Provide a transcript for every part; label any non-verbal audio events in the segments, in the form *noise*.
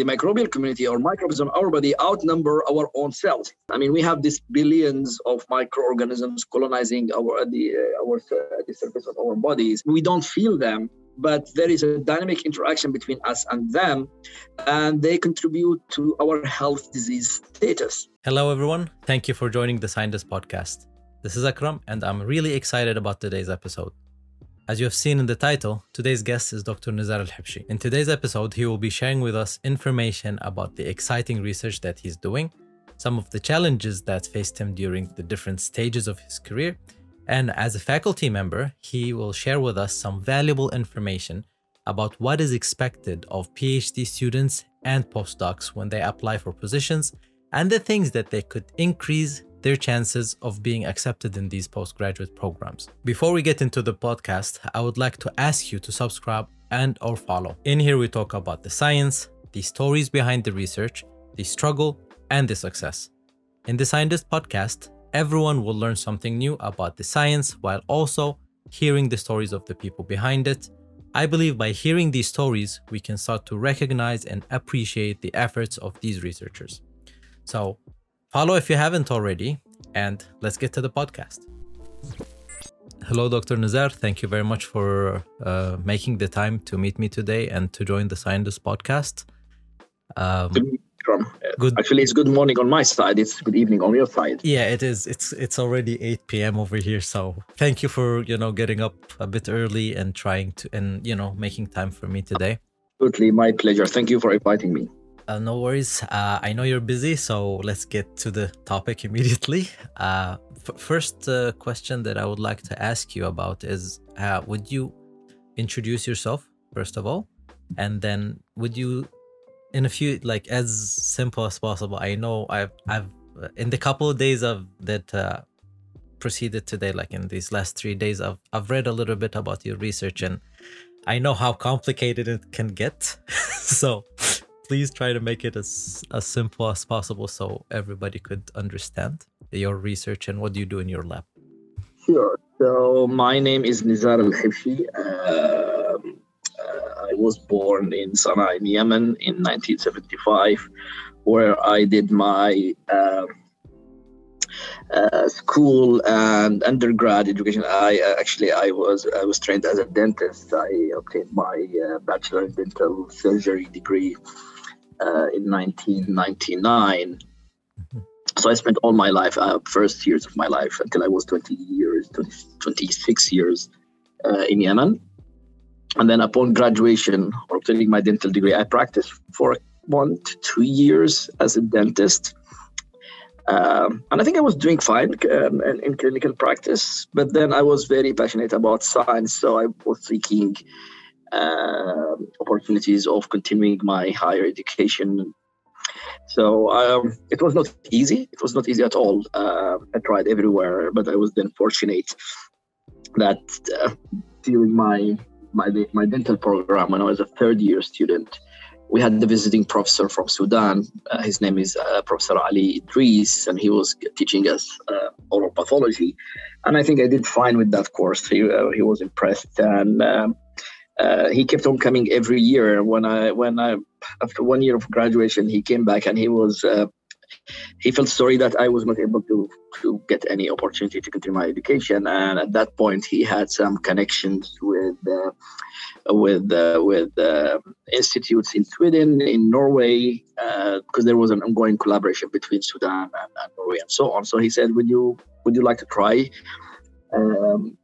the microbial community or microbes in our body outnumber our own cells. I mean, we have these billions of microorganisms colonizing our the uh, our uh, the surface of our bodies. We don't feel them, but there is a dynamic interaction between us and them, and they contribute to our health disease status. Hello, everyone. Thank you for joining the ScienDist podcast. This is Akram, and I'm really excited about today's episode. As you have seen in the title, today's guest is Dr. Nezar Al Hebshi. In today's episode, he will be sharing with us information about the exciting research that he's doing, some of the challenges that faced him during the different stages of his career, and as a faculty member, he will share with us some valuable information about what is expected of PhD students and postdocs when they apply for positions and the things that they could increase their chances of being accepted in these postgraduate programs. Before we get into the podcast, I would like to ask you to subscribe and or follow. In here we talk about the science, the stories behind the research, the struggle, and the success. In the ScienDist podcast, everyone will learn something new about the science while also hearing the stories of the people behind it. I believe by hearing these stories, we can start to recognize and appreciate the efforts of these researchers. So, Follow if you haven't already, and let's get to the podcast. Hello, Dr. Nezar. Thank you very much for uh, making the time to meet me today and to join the ScienDist podcast. Um, good. Actually, it's good morning on my side. It's good evening on your side. Yeah, it is. It's it's already 8 p.m. over here. So thank you for you know getting up a bit early and trying to and you know making time for me today. Absolutely, my pleasure. Thank you for inviting me. Uh, no worries. Uh, I know you're busy, so let's get to the topic *laughs* immediately. Uh, f- first uh, question that I would like to ask you about is uh, Would you introduce yourself, first of all? And then would you, in a few, like as simple as possible? I know I've, I've, in the couple of days of that uh, proceeded today, like in these last three days, I've, I've read a little bit about your research and I know how complicated it can get. *laughs* so please try to make it as, as simple as possible so everybody could understand your research and what do you do in your lab? Sure. So my name is Nezar Al Hebshi. Um, uh, I was born in Sana'a in Yemen in 1975, where I did my uh, uh, school and undergrad education. I uh, actually I was I was trained as a dentist. I obtained my uh, bachelor in dental surgery degree uh, in 1999. Mm-hmm. So I spent all my life, uh, first years of my life, until I was 20 years, 20, 26 years uh, in Yemen. And then upon graduation or obtaining my dental degree, I practiced for one to two years as a dentist. Um, and I think I was doing fine um, in, in, clinical practice, but then I was very passionate about science, so I was seeking uh, opportunities of continuing my higher education. So um, it was not easy. It was not easy at all. Uh, I tried everywhere, but I was then fortunate that uh, during my my my dental program when I was a third year student, we had the visiting professor from Sudan. Uh, his name is uh, Professor Ali Idris, and he was teaching us uh, oral pathology. And I think I did fine with that course. He, uh, he was impressed, and um, uh, he kept on coming every year. When I when I after one year of graduation, he came back and he was uh, he felt sorry that I was not able to to get any opportunity to continue my education. And at that point, he had some connections with. Uh, with uh, with uh, institutes in Sweden, in Norway, because uh, there was an ongoing collaboration between Sudan and, and, Norway and so on. So he said, "Would you would you like to try um,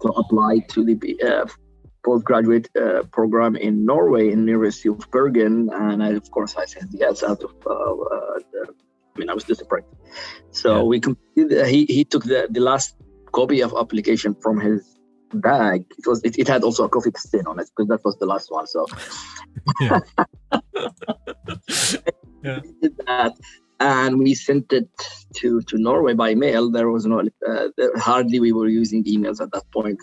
to apply to the postgraduate uh, program in Norway in the University of Bergen, and I, of course I said yes out of. Uh, uh, the, I mean, I was disappointed. So yeah. we completed. He he took the the last copy of application from his bag. It was it, it had also a coffee stain on it because that was the last one. So. yeah. *laughs* *laughs* yeah. did that and we sent it to to Norway by mail. There was no uh, hardly we were using emails at that point.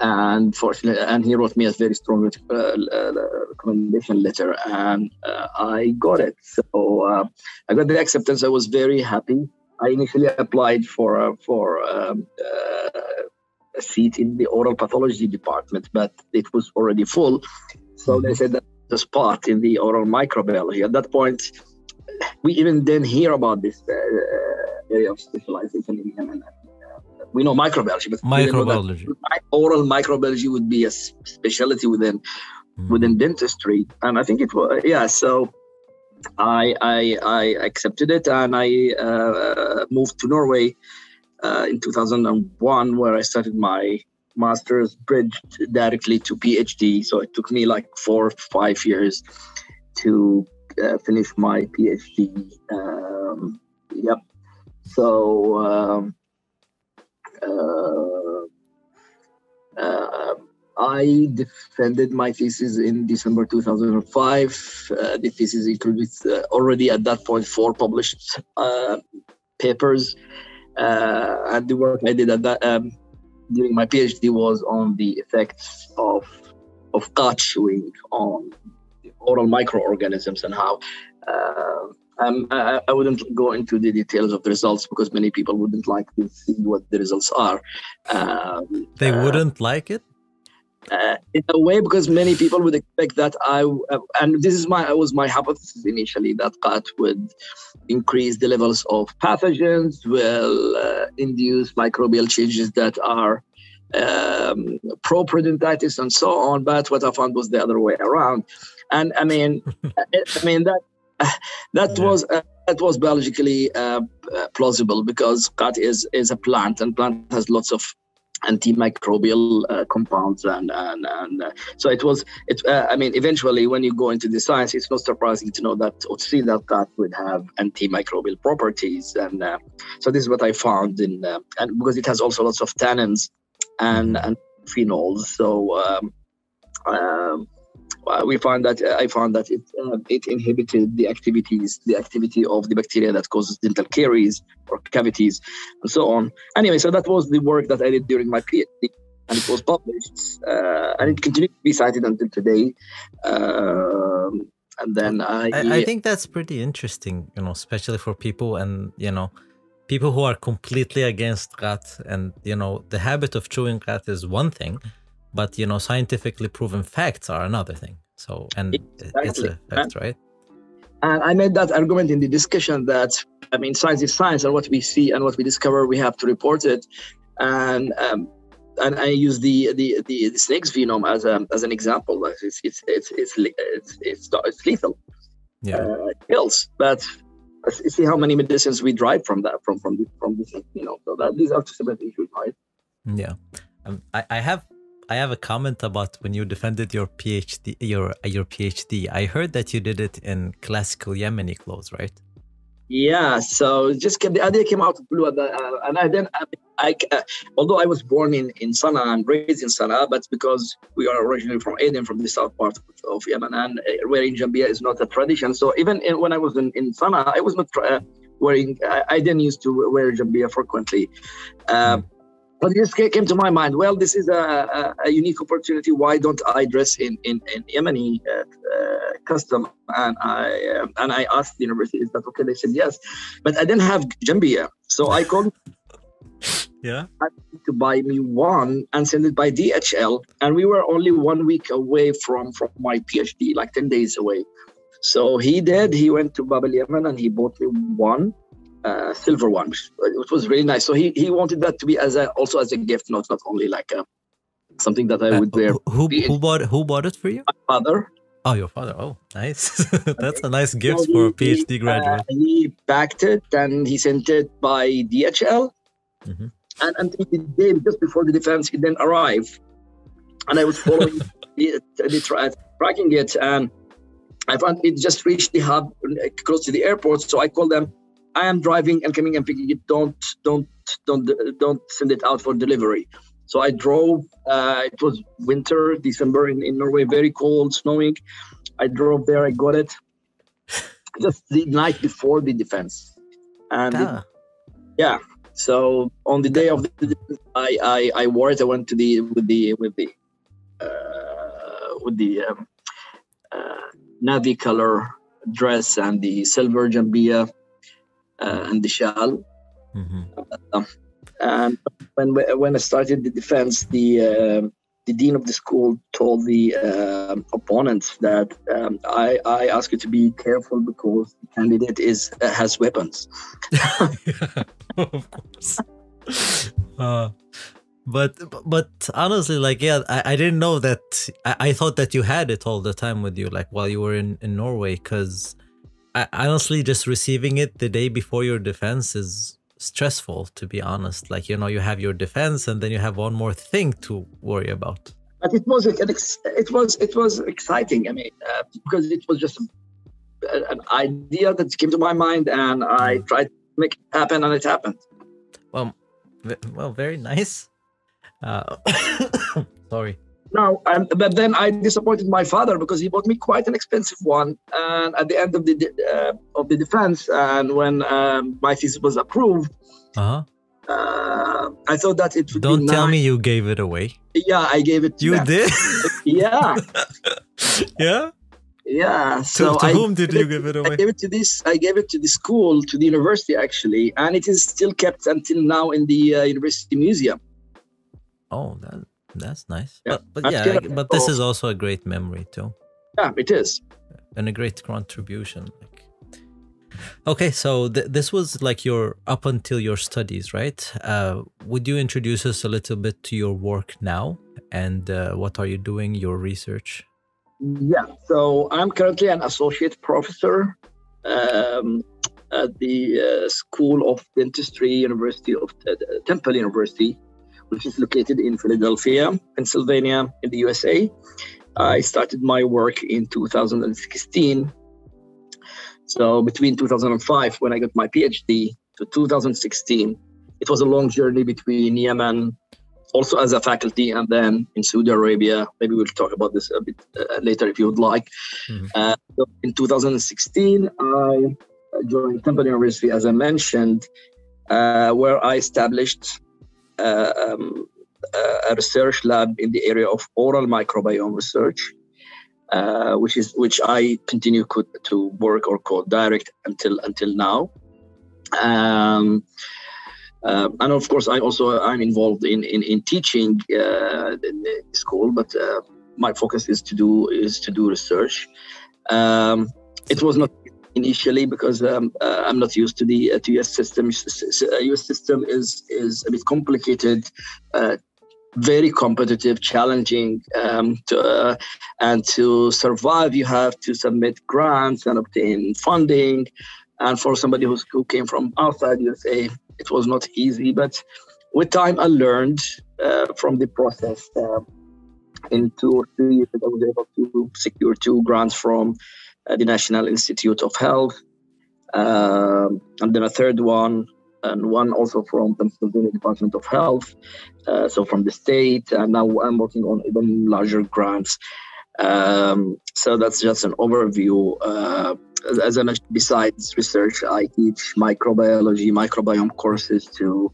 And fortunately, and he wrote me a very strong uh, uh, recommendation letter, and uh, I got it. So uh, I got the acceptance. I was very happy. I initially applied for uh, for um, uh, a seat in the oral pathology department, but it was already full. So they said that the spot in the oral microbiology. At that point, we even didn't hear about this area of specialization in Yemen. We know microbiology, but microbiology. oral microbiology would be a specialty within mm. within dentistry, and I think it was yeah. So I I, I accepted it, and I uh, moved to Norway uh, in 2001, where I started my master's bridged directly to PhD. So it took me like four or five years to uh, finish my PhD. Um, yep. So um, I defended my thesis in December 2005. Uh, the thesis included uh, already at that point four published uh, papers, and the work I did at that um, during my PhD was on the effects of of qat chewing on oral microorganisms and how uh, um, I, I, wouldn't go into the details of the results because many people wouldn't like to see what the results are. Um, they uh, wouldn't like it. Uh, in a way, because many people would expect that I, uh, and this is my was my hypothesis initially that qat would increase the levels of pathogens, will uh, induce microbial changes that are um, pro-peritonitis and so on. But what I found was the other way around and I mean, *laughs* I mean that *laughs* that yeah. was uh, that was biologically uh, plausible because qat is is a plant, and plant has lots of antimicrobial uh, compounds and and, and uh, so it was it uh, i mean eventually when you go into the science it's not surprising to know that or see that qat would have antimicrobial properties and uh, so this is what i found in uh, and because it has also lots of tannins and and phenols so um, um, uh, we found that uh, I found that it uh, it inhibited the activities, the activity of the bacteria that causes dental caries or cavities, and so on. Anyway, so that was the work that I did during my PhD, and it was published, uh, and it continues to be cited until today. Um, and then I, I, I think that's pretty interesting, you know, especially for people and you know people who are completely against qat and you know the habit of chewing qat is one thing but you know scientifically proven facts are another thing so and exactly. it's a fact right and i made that argument in the discussion that i mean science is science and what we see and what we discover we have to report it and um, and I use the, the the, the snake's venom as a, as an example. It's it's it's it's it's, it's, it's lethal. Yeah, uh, kills. But see how many medicines we derive from that from from from this you know. So that these are two separate issues, right? Yeah, um, I I have I have a comment about when you defended your PhD. Your your PhD. I heard that you did it in classical Yemeni clothes, right? Yeah. So just the idea came out of blue, uh, and I then I, I uh, although I was born in in Sana'a and raised in Sana'a, but because we are originally from Aden, from the south part of Yemen, and uh, wearing jambia is not a tradition. So even in, when I was in in Sana'a, I was not. Uh, wearing I, I, didn't used to wear jambia frequently uh, mm but this came to my mind. Well, this is a, a, a unique opportunity. Why don't I dress in in, in Yemeni uh, uh, custom? And I uh, and I asked the university, is that okay? They said yes, but I didn't have jambia, so I called. *laughs* yeah. To buy me one and send it by DHL, and we were only one week away from from my PhD, like ten days away. So he did. He went to Bab el Yemen and he bought me one uh, silver one, which, which, was really nice. So he he wanted that to be as a also as a gift, not not only like a something that I uh, would wear. Who who bought who bought it for you? My father. Oh, your father. Oh, nice. *laughs* That's a nice gift so for a PhD uh, graduate. Uh, he packed it and he sent it by DHL. Mm-hmm. And until the day just before the defense, he then arrived. And I was following the, the tra- tracking it. And I found it just reached the hub uh, close to the airport. So I called them I am driving and coming and picking it. Don't don't don't don't send it out for delivery. So I drove. Uh, it was winter, December in, in Norway, very cold, snowing. I drove there. I got it *laughs* just the night before the defense, and ah. it, yeah. So on the day of the I, I I wore it. I went to the with the with the uh, with the um, uh, navy color dress and the silver jambia and the shal. Mm-hmm. Uh, and when when I started the defense, the uh, the dean of the school told the uh, opponents that um, I, I ask you to be careful because the candidate is uh, has weapons. *laughs* *laughs* of course. Uh, but but honestly, like yeah, I, I didn't know that. I, I thought that you had it all the time with you, like while you were in in Norway, because honestly, just receiving it the day before your defense is stressful. To be honest, like you know, you have your defense, and then you have one more thing to worry about. But it was it was it was exciting. I mean, uh, because it was just an idea that came to my mind, and I tried to make it happen, and it happened. Well, well, very nice. Uh, *coughs* sorry. No, and but then I disappointed my father because he bought me quite an expensive one. And at the end of the uh, of the defense, and when um, my thesis was approved, uh-huh. uh, I thought that it would. Don't tell nice. me you gave it away. Yeah, I gave it. you did. *laughs* *laughs* yeah. yeah. Yeah. So to, to whom did you give it away? I gave it to this. I gave it to the school, to the university actually, and it is still kept until now in the uh, university museum. Oh, that that's nice. Yeah, but, but yeah, but this is also a great memory too. Yeah, it is. And a great contribution. Like, okay, so th- this was like your up until your studies, right? Uh, would you introduce us a little bit to your work now, and uh, what are you doing? Your research. Yeah, so I'm currently an associate professor um, at the uh, School of Dentistry, University of uh, Temple University which is located in Philadelphia, Pennsylvania, in the USA. I started my work in 2016. So between 2005, when I got my PhD, to 2016, it was a long journey between Yemen, also as a faculty, and then in Saudi Arabia. Maybe we'll talk about this a bit uh, later if you would like. Mm-hmm. Uh, so in 2016, I joined Temple University, as I mentioned, uh, where I established um, a research lab in the area of oral microbiome research, uh, which is which I continue to work or co-direct until until now. Um, uh, and of course, I also I'm involved in in, in teaching uh, in school, but uh, my focus is to do is to do research. Um, it was not initially because um, uh, I'm not used to the uh, to US system. US system is is a bit complicated, uh, very competitive, challenging, um, to, uh, and to survive, you have to submit grants and obtain funding. And for somebody who's, who came from outside USA, it was not easy. But with time, I learned uh, from the process. Uh, in two or three years, I was able to secure two grants from uh, the National Institute of Health, um, and then a third one, and one also from Pennsylvania Department of Health, uh, so from the state. And now I'm working on even larger grants. Um, so that's just an overview. Uh, as I mentioned, besides research, I teach microbiology, microbiome courses to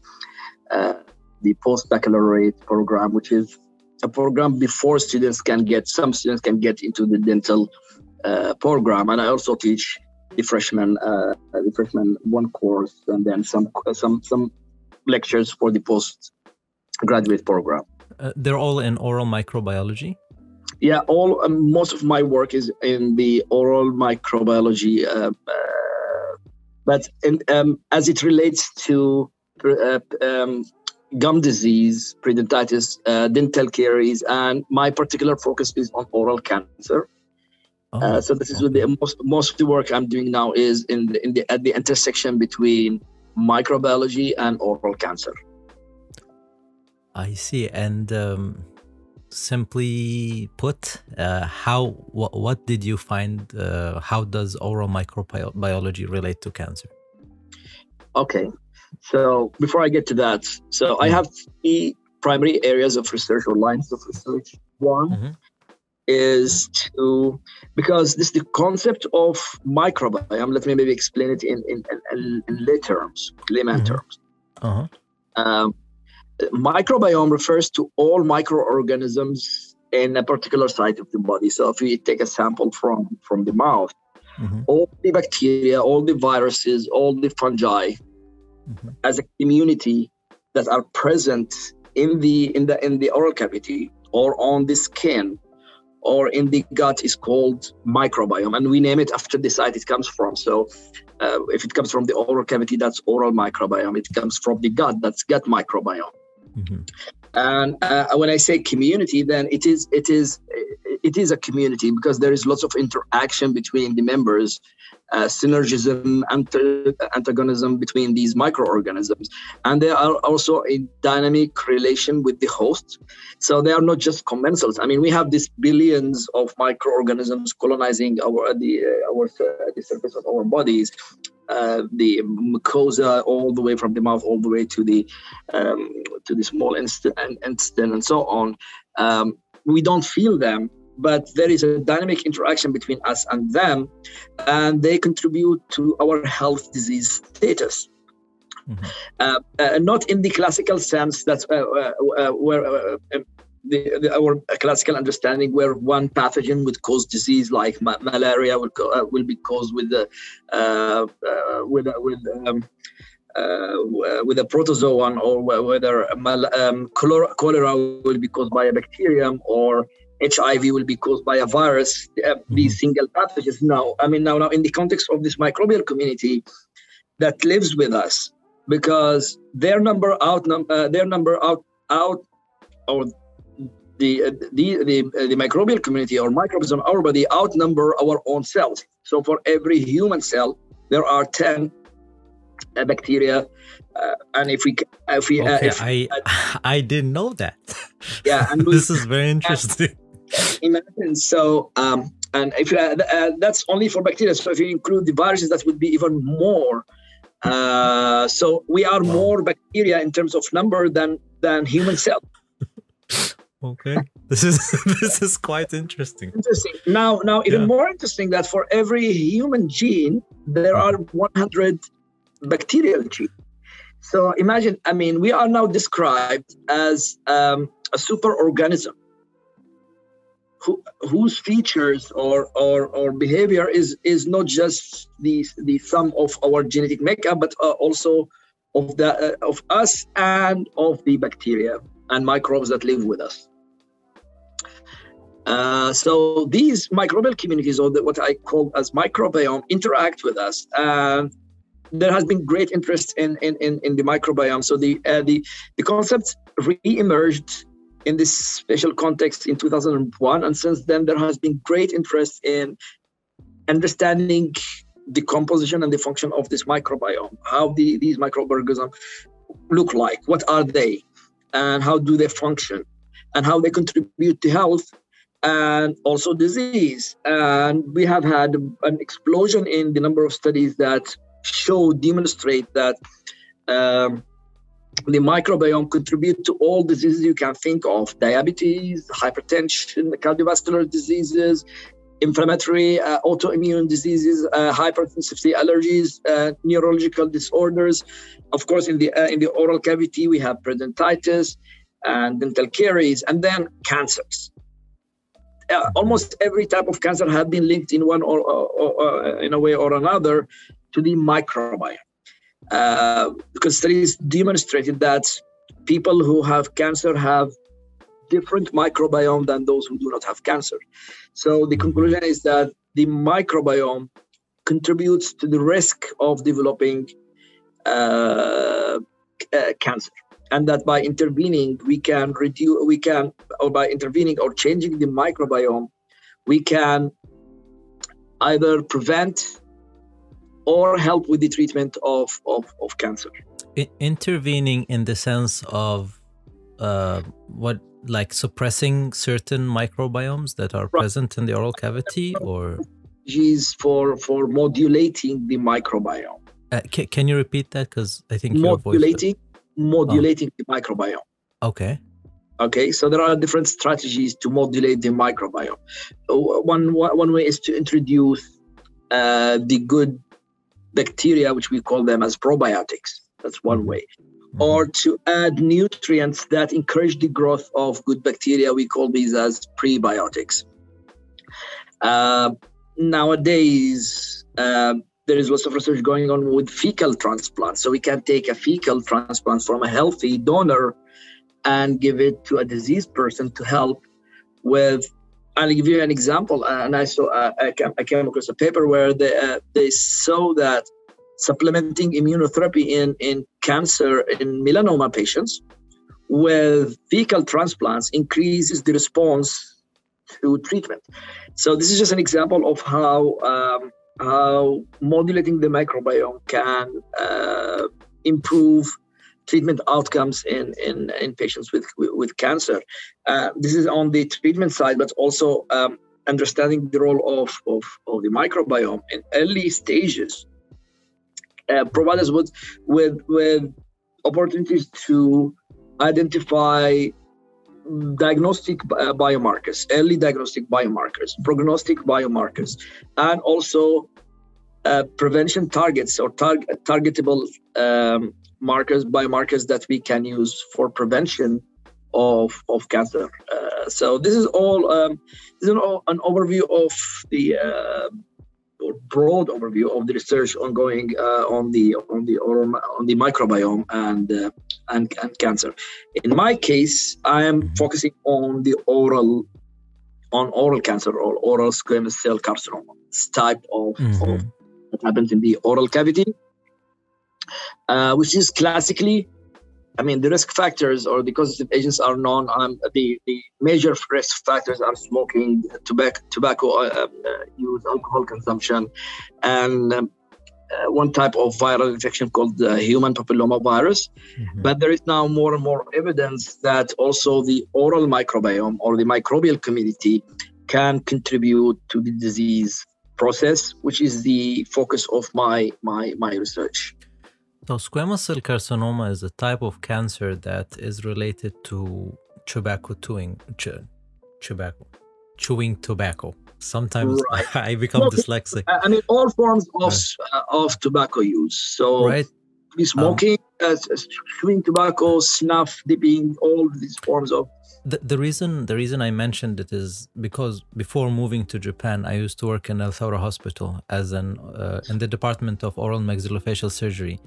uh, the post-baccalaureate program, which is a program before students can get, some students can get into the dental uh, program, and I also teach the freshman uh, the freshman one course, and then some some some lectures for the postgraduate program. Uh, they're all in oral microbiology. Yeah, all um, most of my work is in the oral microbiology, uh, uh, but in, um, as it relates to uh, um, gum disease, periodontitis, dental caries, and my particular focus is on oral cancer. Uh, oh, so this is what the most most of the work I'm doing now is in the, in the at the intersection between microbiology and oral cancer. I see, and um, simply put, uh, how what, what did you find? Uh, how does oral microbiology relate to cancer? Okay, so before I get to that, so I hmm. have three primary areas of research or lines of research. One. Mm-hmm is to because this the concept of microbiome let me maybe explain it in in, in, in lay terms layman mm-hmm. terms uh-huh. um, microbiome refers to all microorganisms in a particular site of the body so if we take a sample from from the mouth mm-hmm. all the bacteria all the viruses all the fungi mm-hmm. as a community that are present in the in the in the oral cavity or on the skin or in the gut is called microbiome and we name it after the site it comes from. So uh, if it comes from the oral cavity that's oral microbiome. It comes from the gut that's gut microbiome. Mm-hmm. and uh, when i say community then it is it is it is a community because there is lots of interaction between the members uh, synergism, and antagonism between these microorganisms. And they are also in dynamic relation with the host. So they are not just commensals. I mean, we have these billions of microorganisms colonizing our the uh, our uh, the surface of our bodies. Uh, the mucosa all the way from the mouth all the way to the um, to the small intestine and, and so on um, we don't feel them but there is a dynamic interaction between us and them, and they contribute to our health disease status. Mm-hmm. Uh, uh, not in the classical sense that uh, uh, uh where uh, the, the, our classical understanding where one pathogen would cause disease like ma- malaria will, co- will be caused with the with with um, uh, with a protozoan or whether um, cholera will be caused by a bacterium or HIV will be caused by a virus, uh, these mm-hmm. single pathogens. Now, I mean, now, now in the context of this microbial community that lives with us, because their number out, uh, their number out, out, or the uh, the the, uh, the microbial community or microbes in our body outnumber our own cells. So for every human cell, there are ten uh, bacteria uh, and if we if we okay, if, I *laughs* I didn't know that. Yeah, and *laughs* this is very *laughs* interesting imagine. So um, and if uh, uh, that's only for bacteria. So if you include the viruses that would be even more. Uh, so we are wow. more bacteria in terms of number than than human cells *laughs* okay. This is *laughs* this is quite interesting. Interesting. Now now even yeah. more interesting that for every human gene there are 100 bacterial genes. So imagine i mean we are now described as um, a super organism who, whose features or, or, or behavior is, is not just the, the sum of our genetic makeup, but uh, also of, the, uh, of us and of the bacteria and microbes that live with us. Uh, so these microbial communities, or the, what I call as microbiome, interact with us. And there has been great interest in, in, in, in the microbiome. So the, uh, the, the concept re-emerged in this special context in 2001. And since then, there has been great interest in understanding the composition and the function of this microbiome, how the, these microorganisms look like, what are they, and how do they function, and how they contribute to health and also disease. And we have had an explosion in the number of studies that show, demonstrate that um, the microbiome contribute to all diseases you can think of. Diabetes hypertension cardiovascular diseases inflammatory uh, autoimmune diseases uh, hypersensitivity allergies uh, neurological disorders. Of course in the uh, in the oral cavity we have periodontitis and dental caries and then cancers. Uh, almost every type of cancer have been linked in one or, or, or in a way or another to the microbiome uh, because studies demonstrated that people who have cancer have different microbiome than those who do not have cancer. So the conclusion is that the microbiome contributes to the risk of developing uh, uh, cancer and that by intervening we can reduce we can or by intervening or changing the microbiome we can either prevent or help with the treatment of, of, of cancer. intervening in the sense of uh, what, like suppressing certain microbiomes that are right. present in the oral cavity, or strategies for for modulating the microbiome. Uh, can, can you repeat that? Because I think modulating modulating oh. the microbiome. Okay. Okay, so there are different strategies to modulate the microbiome. One one way is to introduce uh, the good bacteria, which we call them as probiotics. That's one mm-hmm. way. Or to add nutrients that encourage the growth of good bacteria, we call these as prebiotics. Uh, nowadays, uh, there is lots of research going on with fecal transplants. So we can take a fecal transplant from a healthy donor and give it to a diseased person to help with I'll give you an example. And I saw uh, I, came, across a paper where they uh, they saw that supplementing immunotherapy in in cancer in melanoma patients with fecal transplants increases the response to treatment. So this is just an example of how um, how modulating the microbiome can uh, improve treatment outcomes in, in, in patients with, with cancer. Uh, this is on the treatment side, but also um, understanding the role of, of, of the microbiome in early stages uh, provide us with, with, with opportunities to identify diagnostic uh, biomarkers, early diagnostic biomarkers, prognostic biomarkers, and also uh, prevention targets or tar- targetable um, markers, biomarkers that we can use for prevention of, of cancer. Uh, so this is all um, this is all an overview of the uh, broad overview of the research ongoing uh, on the on the oral, on the microbiome and, uh, and and cancer. In my case, I am focusing on the oral on oral cancer or oral squamous cell carcinoma. Type of, mm-hmm. of that happens in the oral cavity uh, which is classically, I mean, the risk factors or the causative agents are known. Um, the, the major risk factors are smoking, tobacco, tobacco uh, uh, use, alcohol consumption, and um, uh, one type of viral infection called the human papilloma virus. Mm-hmm. But there is now more and more evidence that also the oral microbiome or the microbial community can contribute to the disease process, which is the focus of my my my research. So, squamous cell carcinoma is a type of cancer that is related to tobacco chewing, ch- tobacco, chewing tobacco. Sometimes *laughs* right. I become dyslexic. I mean, all forms of right. uh, of tobacco use. So, right. smoking, um, uh, chewing tobacco, snuff, dipping, all these forms of the, the reason the reason I mentioned it is because before moving to Japan, I used to work in Al Thawra Hospital as an uh, in the department of oral maxillofacial surgery,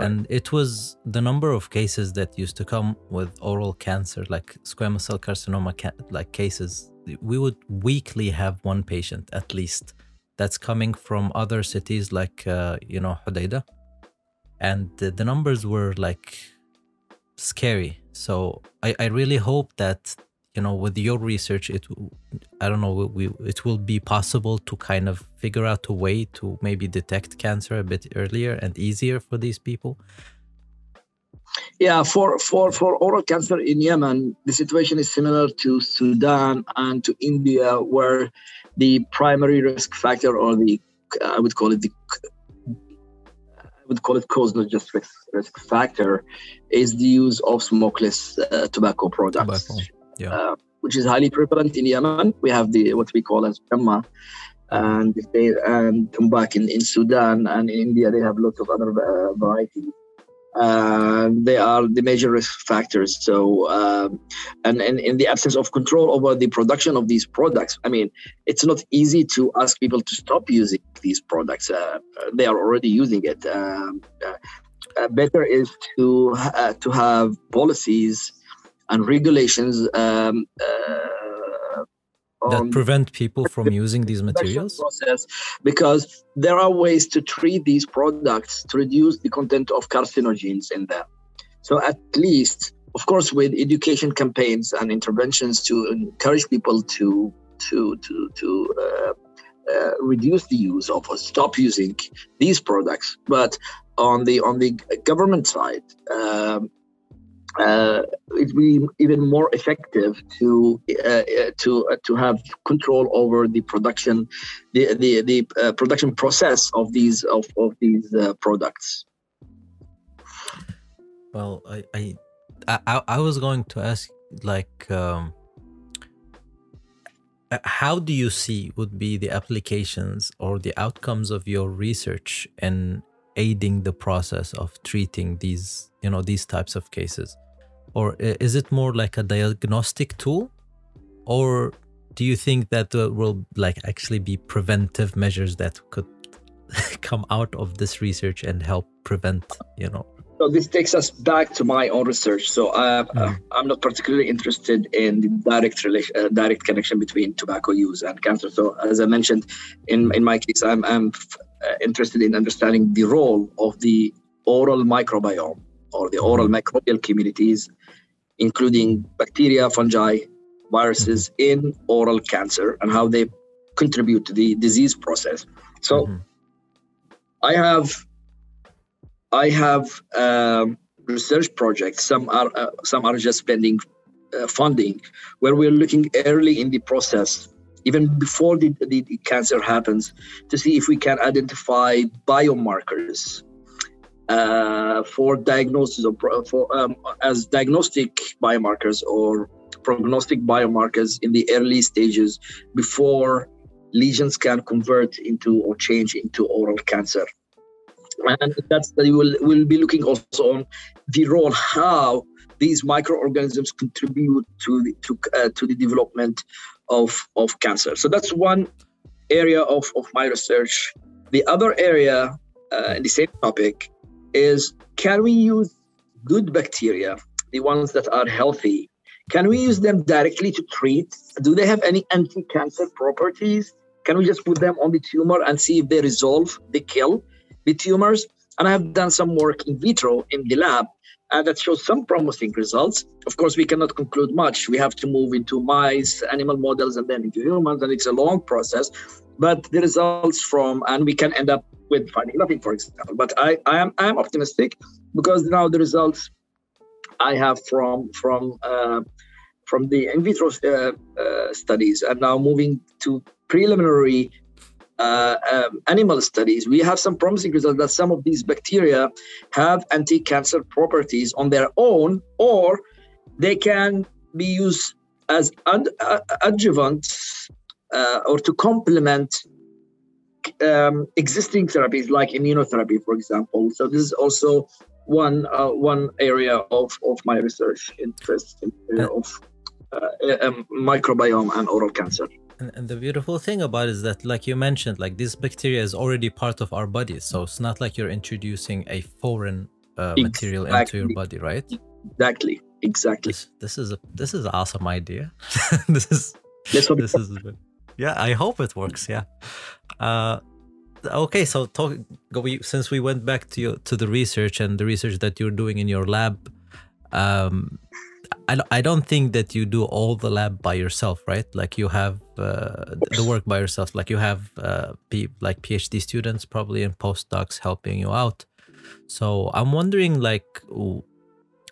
and it was the number of cases that used to come with oral cancer, like squamous cell carcinoma, ca- like cases. We would weekly have one patient at least that's coming from other cities like, uh, you know, Hodeida. And the, the numbers were like scary. So I, I really hope that you know with your research it i don't know we, it will be possible to kind of figure out a way to maybe detect cancer a bit earlier and easier for these people yeah for for for oral cancer in yemen the situation is similar to sudan and to india where the primary risk factor or the i would call it the I would call it cause, not just risk, risk factor, is the use of smokeless uh, tobacco products. Tobacco yeah. uh, which is highly prevalent in Yemen. We have the what we call as Emma, and they and back in, in Sudan and in India they have lots of other uh, varieties. Uh, they are the major risk factors. So, um, and, and in the absence of control over the production of these products, I mean, it's not easy to ask people to stop using these products. Uh, they are already using it. Um, uh, uh, better is to uh, to have policies and regulations um, uh, that prevent people from using these materials? process because there are ways to treat these products to reduce the content of carcinogens in them. So at least of course with education campaigns and interventions to encourage people to to to to uh, uh, reduce the use of or stop using these products. But on the on the government side um, uh, it'd be even more effective to uh, uh, to uh, to have control over the production, the the, the uh, production process of these of of these uh, products. Well, I, I I I was going to ask like. Um, how do you see would be the applications or the outcomes of your research in aiding the process of treating these you know these types of cases or is it more like a diagnostic tool or do you think that there will like actually be preventive measures that could *laughs* come out of this research and help prevent you know So this takes us back to my own research. So uh, mm. I'm not particularly interested in the direct relation, uh, direct connection between tobacco use and cancer. So as I mentioned, in in my case, I'm, I'm uh, interested in understanding the role of the oral microbiome or the oral mm-hmm. microbial communities, including bacteria, fungi, viruses in oral cancer and how they contribute to the disease process. So mm-hmm. I have I have um, research projects. Some are uh, some are just spending uh, funding, where we're looking early in the process, even before the, the, the cancer happens, to see if we can identify biomarkers uh, for diagnosis of for um, as diagnostic biomarkers or prognostic biomarkers in the early stages before lesions can convert into or change into oral cancer and that's that study will will be looking also on the role how these microorganisms contribute to the, to, uh, to the development of, of cancer. So that's one area of, of my research. The other area uh, the same topic is can we use good bacteria, the ones that are healthy, can we use them directly to treat? Do they have any anti-cancer properties? Can we just put them on the tumor and see if they resolve, they kill? the tumors. And I have done some work in vitro in the lab that shows some promising results. Of course, we cannot conclude much. We have to move into mice, animal models, and then into humans, and it's a long process. But the results from, and we can end up with finding nothing, for example. But I, I am, I am optimistic because now the results I have from from uh, from the in vitro uh, uh, studies, and now moving to preliminary uh, um, animal studies, we have some promising results that some of these bacteria have anti-cancer properties on their own, or they can be used as ad- uh, adjuvants uh, or to complement um, existing therapies like immunotherapy, for example. So this is also one uh, one area of, of my research interest in area of uh, um, microbiome and oral cancer. And, and, the beautiful thing about it is that, like you mentioned, like this bacteria is already part of our bodies. So it's not like you're introducing a foreign uh, exactly. material into your body, right? Exactly. Exactly. This, this is a this is an awesome idea. *laughs* this is this, this is yeah. I hope it works. Yeah. Uh, okay, so talk. We since we went back to you, to the research and the research that you're doing in your lab. Um, I, I don't think that you do all the lab by yourself, right? Like you have uh, the work by yourself. Like you have uh, P, like PhD students probably and postdocs helping you out. So I'm wondering, like,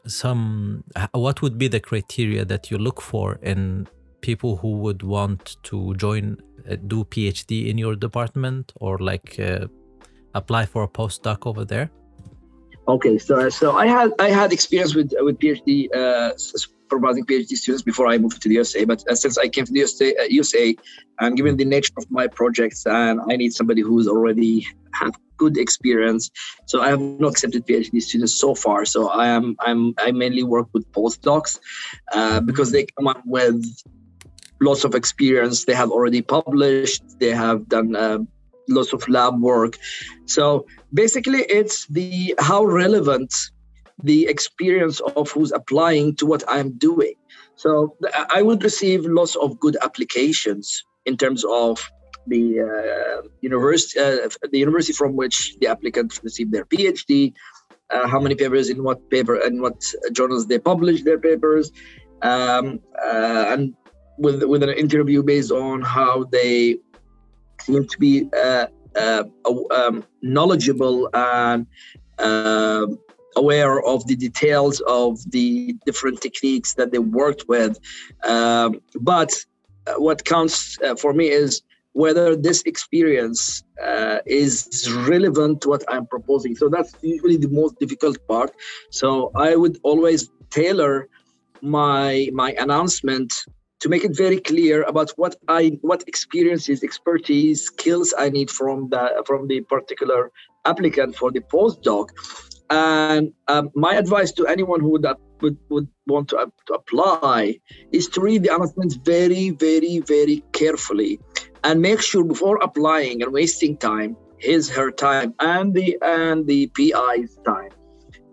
some what would be the criteria that you look for in people who would want to join, uh, do PhD in your department, or like uh, apply for a postdoc over there? Okay, so so I had I had experience with with PhD uh, supervising PhD students before I moved to the USA. But uh, since I came to the USA, uh, USA, and given the nature of my projects, and I need somebody who's already had good experience, so I have not accepted PhD students so far. So I am I'm I mainly work with postdocs uh, because they come up with lots of experience. They have already published. They have done uh, lots of lab work. So basically, it's the how relevant the experience of who's applying to what I'm doing. So I would receive lots of good applications in terms of the uh, university, uh, the university from which the applicant received their PhD, uh, how many papers in what paper and what journals they publish their papers, um, uh, and with with an interview based on how they seem to be uh, uh, um, knowledgeable and uh, aware of the details of the different techniques that they worked with. Um, but uh, what counts uh, for me is whether this experience uh, is relevant to what I'm proposing. So that's usually the most difficult part. So I would always tailor my my announcement to make it very clear about what I what experiences, expertise, skills I need from the from the particular applicant for the postdoc. And um, my advice to anyone who would, would, would want to, uh, to apply is to read the announcements very, very, very carefully and make sure before applying and wasting time, his, her time, and the and the PI's time,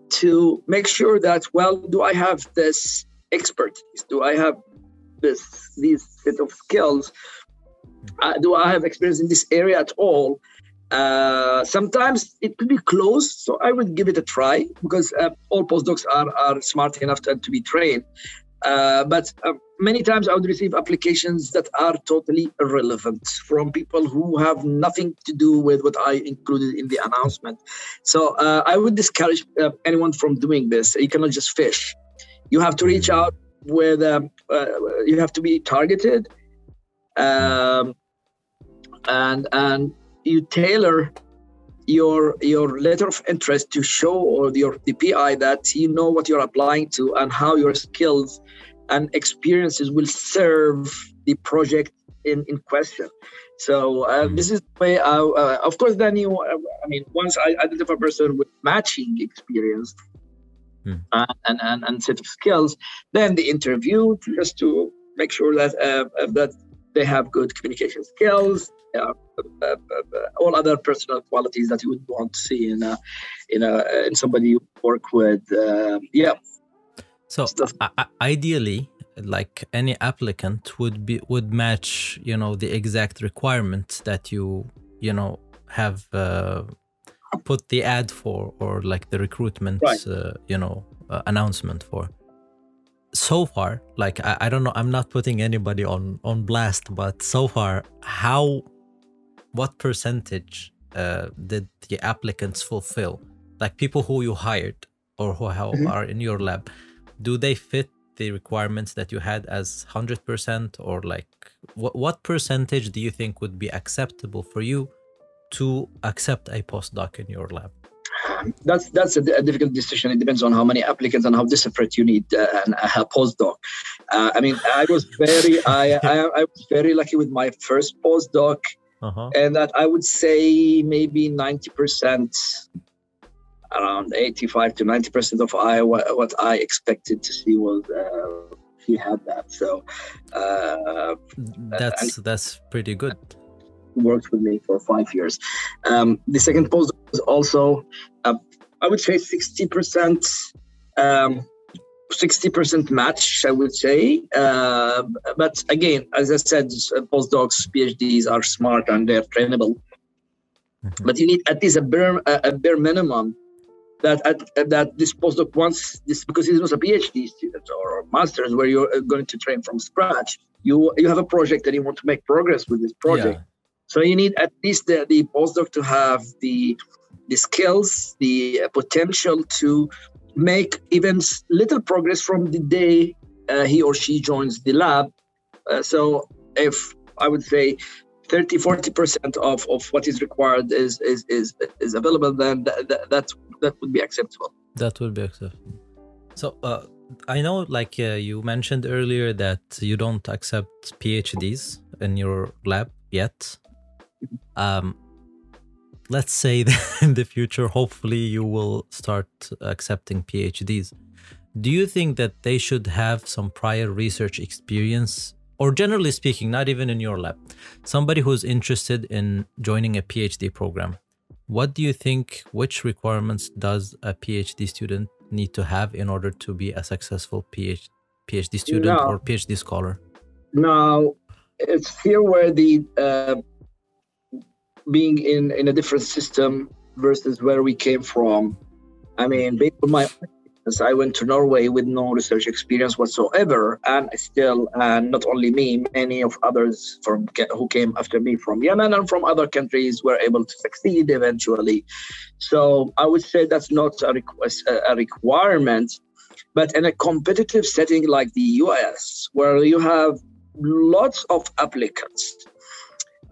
to make sure that well, do I have this expertise? Do I have this these set of skills? Uh, do I have experience in this area at all? Uh, sometimes it could be closed, so I would give it a try because uh, all postdocs are, are smart enough to, to be trained. Uh, but uh, many times I would receive applications that are totally irrelevant from people who have nothing to do with what I included in the announcement. So uh, I would discourage uh, anyone from doing this. You cannot just fish. You have to reach out with, um, you have to be targeted. Um, and and you tailor your your letter of interest to show or your the PI that you know what you're applying to and how your skills and experiences will serve the project in, in question. So uh, hmm. this is the way. I, uh, of course, then you. Uh, I mean, once I identify a person with matching experience mm. and, and and set of skills, then the interview just to make sure that uh, that they have good communication skills, uh, uh, uh, all other personal qualities that you would want to see in a, in a in somebody you work with. yeah. So ideally, like any applicant would be would match, you know, the exact requirements that you you know have uh, put the ad for or like the recruitment, right. uh, you know, uh, announcement for so far like I, I, don't know i'm not putting anybody on on blast but so far how what percentage uh, did the applicants fulfill like people who you hired or who mm-hmm. are in your lab do they fit the requirements that you had as 100% or like what, what percentage do you think would be acceptable for you to accept a postdoc in your lab that's that's a, a, difficult decision. It depends on how many applicants and how desperate you need uh, an, a postdoc. Uh, I mean, I was very *laughs* I, I, I was very lucky with my first postdoc, uh-huh. and that I would say maybe ninety percent, around eighty-five to ninety percent of I what I expected to see was. Uh, he had that, so uh, that's that's pretty good worked with me for five years. Um, the second post was also, uh, I would say, 60%. Um, 60% match, I would say. Uh, but again, as I said, postdocs, PhDs are smart and they're trainable. Mm-hmm. But you need at least a bare, a bare minimum that at, that this postdoc wants this because he's not a PhD student or master's where you're going to train from scratch. You you have a project and you want to make progress with this project. Yeah. So you need at least the, the postdoc to have the the skills, the potential to make even little progress from the day uh, he or she joins the lab. Uh, so if I would say 30 40% of, of what is required is is is, is available then that, that, that that would be acceptable. That would be acceptable. So uh, i know like uh, you mentioned earlier that you don't accept phds in your lab yet um, let's say that *laughs* in the future, hopefully, you will start accepting PhDs. Do you think that they should have some prior research experience, or generally speaking, not even in your lab, somebody who's interested in joining a PhD program? What do you think? Which requirements does a PhD student need to have in order to be a successful PhD, PhD student or PhD scholar? Now, it's here where the uh, being in in a different system versus where we came from. I mean, based on my experience, I went to Norway with no research experience whatsoever, and still, and not only me, many of others from who came after me from Yemen and from other countries were able to succeed eventually. So I would say that's not a, request, a requirement, but in a competitive setting like the US, where you have lots of applicants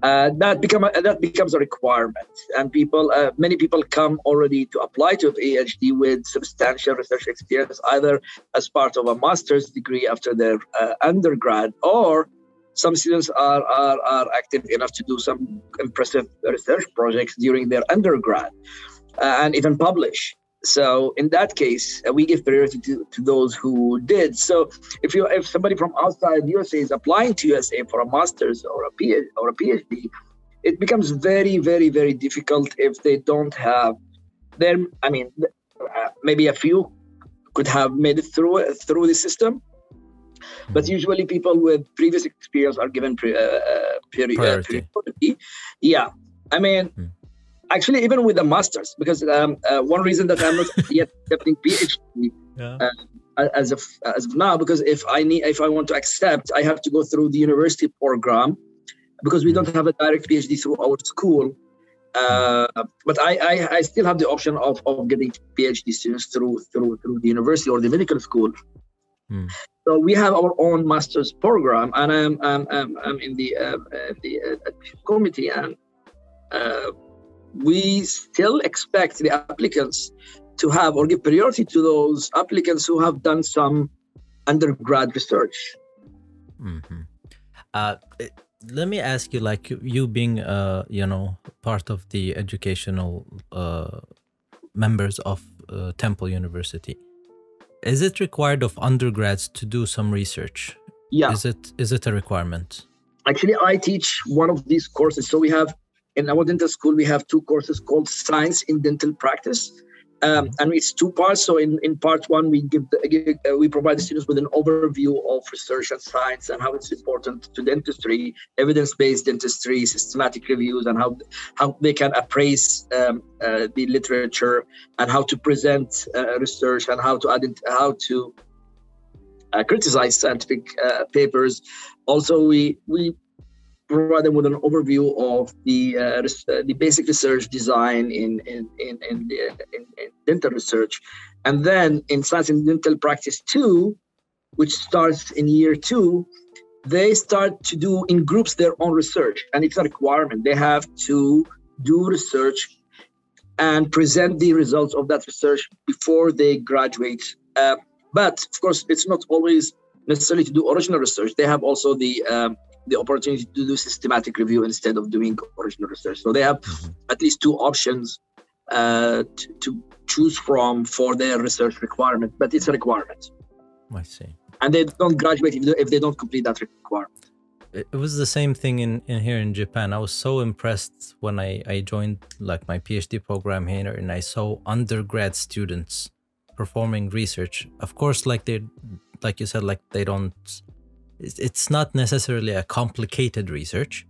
uh, that become a, that becomes a requirement, and people, uh, many people come already to apply to PhD with substantial research experience, either as part of a master's degree after their uh, undergrad, or some students are, are are active enough to do some impressive research projects during their undergrad, uh, and even publish. So in that case, uh, we give priority to, to those who did. So if you if somebody from outside USA is applying to USA for a master's or a PhD, or a PhD, it becomes very very very difficult if they don't have them. I mean, uh, maybe a few could have made it through through the system but Mhm. usually people with previous experience are given pre, uh, uh, uh, Priority. priority. Yeah, I mean, Hmm. Actually, even with the masters, because um, uh, one reason that I'm not *laughs* yet accepting PhD Yeah. a- as of as of now, because if I need if I want to accept, I have to go through the university program, because we don't have a direct PhD through our school. Uh, but I, I I still have the option of, of getting PhD students through through through the university or the medical school. Hmm. So we have our own master's program, and I'm I'm I'm, I'm in the uh, uh, the uh, committee, and uh, we still expect the applicants to have or give priority to those applicants who have done some undergrad research. hmm Uh, let me ask you, like you, you being, uh, you know, part of the educational uh, members of uh, Temple University, is it required of undergrads to do some research? Yeah, Is it is it a requirement? actually, I teach one of these courses. So we have in our dental school we have two courses called Science in Dental Practice. Um, and it's two parts. So in, in part one, we give, the, uh, we provide the students with an overview of research and science and how it's important to dentistry, evidence-based dentistry, systematic reviews, and how how they can appraise um, uh, the literature and how to present uh, research and how to ident- how to uh, criticize scientific uh, papers. Also, we we provide them with an overview of the uh, res- uh, the basic research design in in in in, in, in dental research, and then in science and dental practice two, which starts in year two, they start to do in groups their own research, and it's a requirement. They have to do research and present the results of that research before they graduate. Uh, but of course, it's not always necessarily to do original research. They have also the um, the opportunity to do systematic review instead of doing original research. So they have Mhm. at least two options uh, to, to choose from for their research requirement, but it's a requirement. I see. And they don't graduate if they, if they don't complete that requirement. it it was the same thing in, in here in Japan. I was so impressed when I, I joined like my PhD program here and I saw undergrad students performing research. Of course, like they like you said, like they don't it's not necessarily a complicated research,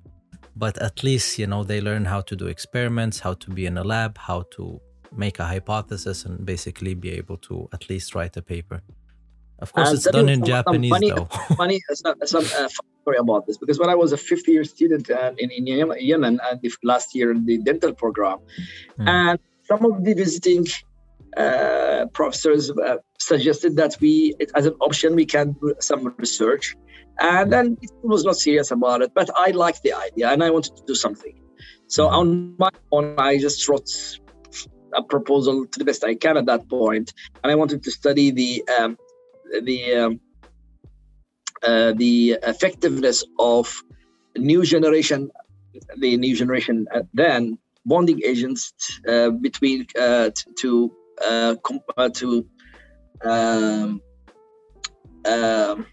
but at least you know they learn how to do experiments, how to be in a lab, how to make a hypothesis and basically be able to at least write a paper. Of course, And it's done in some- some Japanese funny- though. *laughs* funny, some, some uh, story about this because when I was a fifth year student uh, in, in Yemen, and the last year in the dental program, Hmm. and some of the visiting uh, professors uh, suggested that we, as an option, we can do some research. And then it was not serious about it, but I liked the idea and I wanted to do something. So Mhm. on my own, I just wrote a proposal to the best I can at that point, and I wanted to study the um, the um, uh, the effectiveness of new generation, the new generation uh, then bonding agents uh, between uh, to uh, uh, to um, um,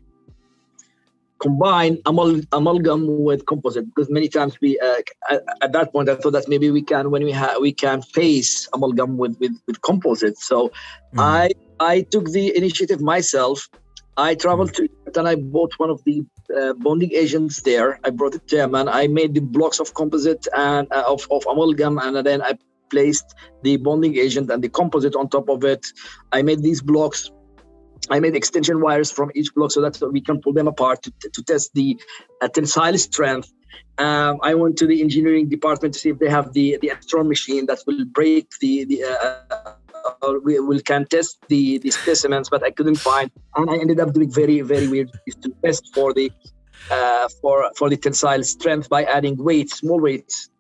combine amal- amalgam with composite because many times we uh, at, at that point I thought that maybe we can when we have we can face amalgam with with, with composite so Mm. I I took the initiative myself. I traveled to and I bought one of the uh, bonding agents there. I brought it to Yemen. I made the blocks of composite and uh, of, of amalgam, and then I placed the bonding agent and the composite on top of it. I made these blocks. I made extension wires from each block so that we can pull them apart to, to test the uh, tensile strength. Um, I went to the engineering department to see if they have the the Instron machine that will break the the uh, uh, we will can test the the specimens, but I couldn't find, and I ended up doing very very weird to test for the uh, for for the tensile strength by adding weights, small weights.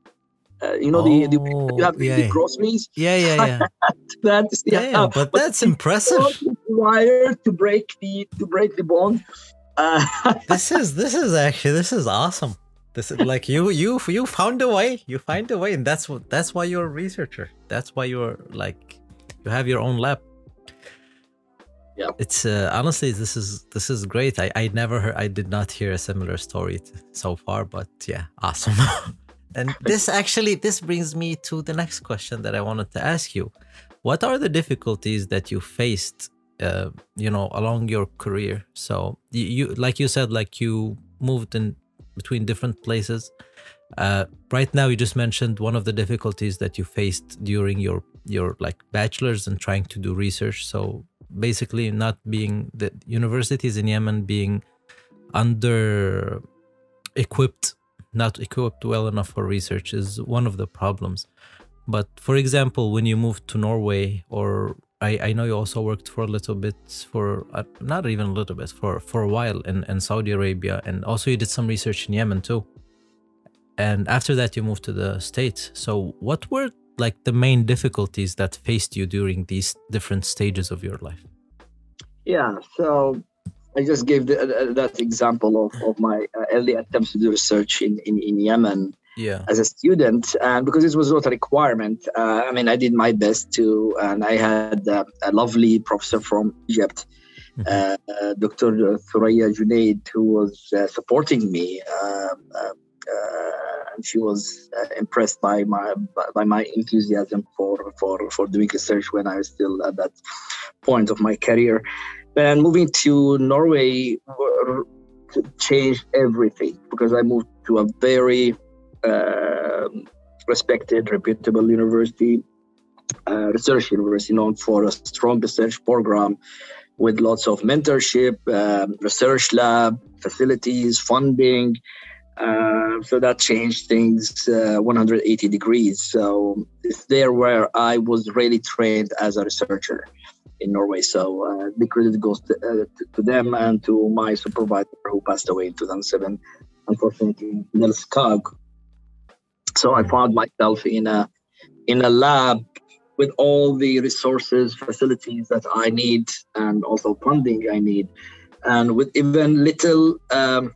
Uh, you know the, the Oh, you have the, yeah, the yeah. groceries. Yeah, yeah, yeah. *laughs* That is yeah, yeah, but that's impressive. Wire to break the to break the bond. Uh, *laughs* This is this is actually this is awesome. This is like you you you found a way. You find a way, and that's what that's why you're a researcher. That's why you're like you have your own lab. Yeah. It's uh, honestly this is this is great. I I never heard I did not hear a similar story t- so far, but yeah, awesome. *laughs* and *laughs* this actually this brings me to the next question that I wanted to ask you. what are the difficulties that you faced uh, you know along your career? So you, you like you said like you moved in between different places. Uh, right now you just mentioned one of the difficulties that you faced during your your like bachelor's and trying to do research. So basically not being the universities in yemen being under equipped not equipped well enough for research is one of the problems. But for example when you moved to norway or I, I know you also worked for a little bit for uh, not even a little bit for for a while in, in Saudi Arabia and also you did some research in Yemen too. And after that you moved to the states. So what were like the main difficulties that faced you during these different stages of your life? Yeah so i just gave the, uh, that example of, of my uh, early attempts to do research in, in, in yemen yeah as a student and because this was not a requirement uh, i mean i did my best to and i had uh, a lovely professor from egypt mm-hmm. uh, dr thuraya junaid who was uh, supporting me um, and she was uh, impressed by my by my enthusiasm for for for doing research when I was still at that point of my career. And moving to Norway changed everything because I moved to a very uh, respected, reputable university, uh, research university known for a strong research program with lots of mentorship, um, research lab, facilities, funding, uh, so that changed things uh, 180 degrees. So it's there where I was really trained as a researcher in Norway. So uh, the credit goes to, uh, to, them and to my supervisor who passed away in 2007, unfortunately, Nils Skaug. So I found myself in a in a lab with all the resources, facilities that I need, and also funding I need, and with even little. Um,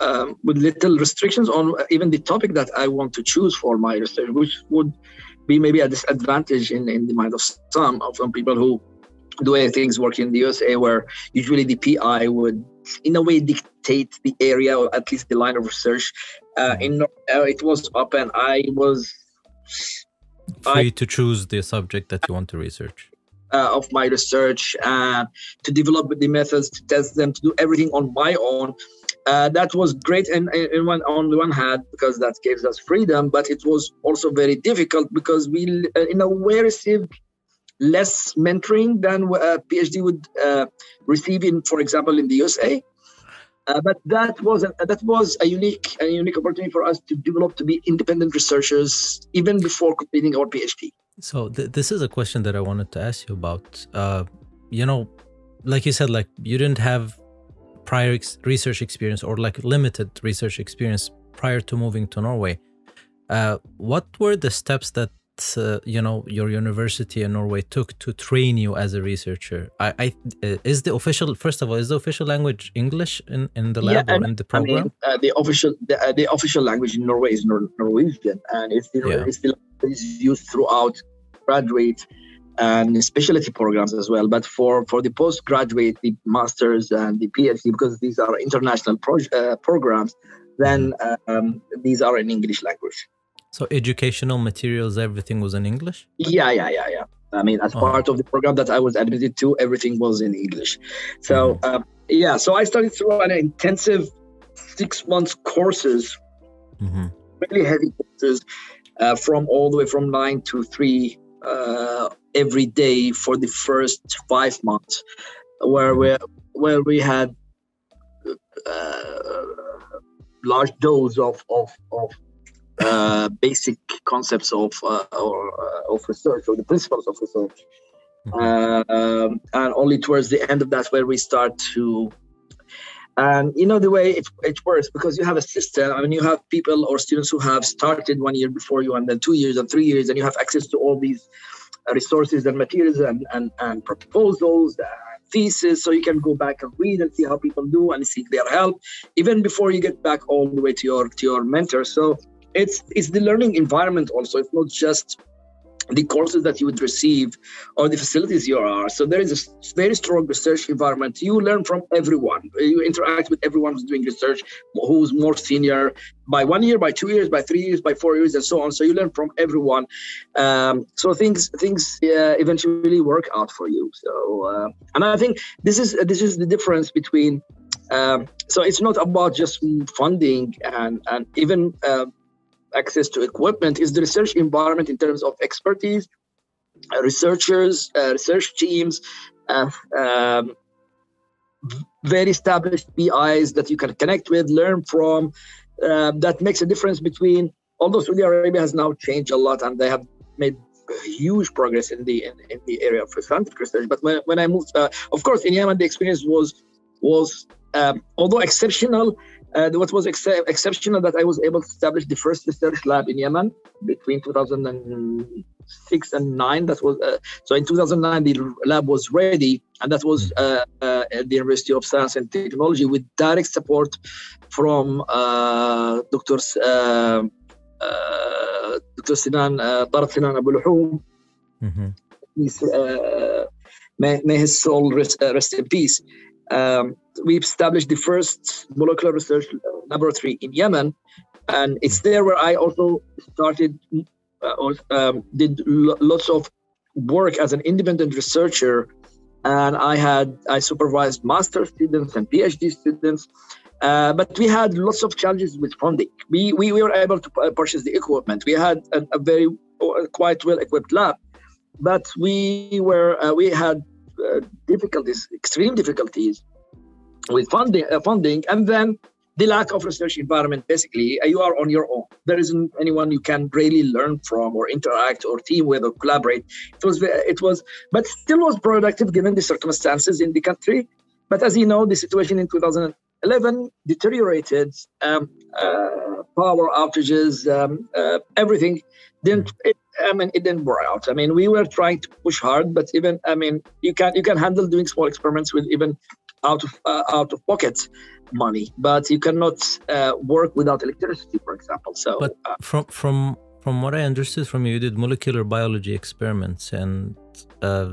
um, with little restrictions on even the topic that I want to choose for my research, which would be maybe a disadvantage in, in the mind of some of some people who do things work in the USA, where usually the PI would, in a way, dictate the area or at least the line of research. Uh, in uh, it was up, and I was free I, to choose the subject that you want to research. Uh, of my research, uh, to develop the methods, to test them, to do everything on my own uh, that was great and, one, on the one hand because that gives us freedom but it was also very difficult because we uh, in a way received less mentoring than a phd would uh, receive in for example in the usa uh, but that was a, that was a unique a unique opportunity for us to develop to be independent researchers even before completing our phd so th- this is a question that i wanted to ask you about. Uh, you know like you said like you didn't have prior ex- research experience or like limited research experience prior to moving to Norway. Uh, what were the steps that uh, you know your university in Norway took to train you as a researcher? I, I uh, is the official first of all is the official language English in, in the lab yeah, or in the program? I mean, uh, the official the, uh, the, official language in Norway is Nor- Norwegian, and it's the, yeah. it's the it's used throughout graduate and specialty programs as well. But for, for the postgraduate, the masters and the PhD, because these are international pro- uh, programs, then um, these are in English language. So educational materials, everything was in English. Yeah, yeah, yeah, yeah. I mean, as oh. part of the program that I was admitted to, everything was in English. So mm-hmm. um, yeah, so I studied through an intensive six months courses, mm-hmm. really heavy courses, uh, from all the way from nine to three uh, every day for the first five months, where we where we had uh, large dose of of, of uh, basic concepts of uh, or, uh, of research or the principles of research. Mm-hmm. Um, and only towards the end of that where we start to and you know the way it, it works because you have a system I mean you have people or students who have started one year before you and then two years and three years and you have access to all these resources and materials and, and, and proposals and thesis so you can go back and read and see how people do and seek their help even before you get back all the way to your to your mentor. So it's it's the learning environment also. It's not just the courses that you would receive or the facilities you are. So there is a very strong research environment. You learn from everyone. You interact with everyone who's doing research, who's more senior by one year, by two years, by three years, by four years, and so on. So you learn from everyone. Um, so things things uh, eventually work out for you. So uh, and I think this is this is the difference between. Um, so it's not about just funding and and even uh, access to equipment is the research environment in terms of expertise, uh, researchers, uh, research teams, uh, um, very established PIs that you can connect with, learn from. Uh, that makes a difference between, although Saudi Arabia has now changed a lot and they have made huge progress in the in, in the area of scientific research. But when, when I moved, uh, of course, in Yemen, the experience was was um, although exceptional, uh, what was ex- exceptional that I was able to establish the first research lab in Yemen between 2006 and 9. That was uh, so in 2009 the lab was ready, and that was mm. uh, uh, at the University of Science and Technology with direct support from uh, Dr. Uh, Dr. Sinan uh, Tarat Sinan Abu Luhum. Mm-hmm. May, may, his soul rest, rest in peace. Um, we established the first molecular research laboratory in Yemen, and it's there where I also started, uh, um, did lo- lots of work as an independent researcher, and I had I supervised master students and PhD students. Uh, but we had lots of challenges with funding. We, we, we were able to purchase the equipment. We had a, a very uh, quite well equipped lab, but we were uh, we had difficulties, extreme difficulties with funding, uh, funding, and then the lack of research environment. Basically, uh, you are on your own. There isn't anyone you can really learn from, or interact, or team with, or collaborate. It was, it was, but still was productive given the circumstances in the country. But as you know, the situation in 2011 deteriorated. Um, uh, power outages, um, uh, everything didn't. It, I mean, it didn't work out. I mean, we were trying to push hard, but even I mean, you can you can handle doing small experiments with even out of uh, out of pocket money, but you cannot uh, work without electricity, for example. So, but uh, from from from what I understood from you, you did molecular biology experiments and uh,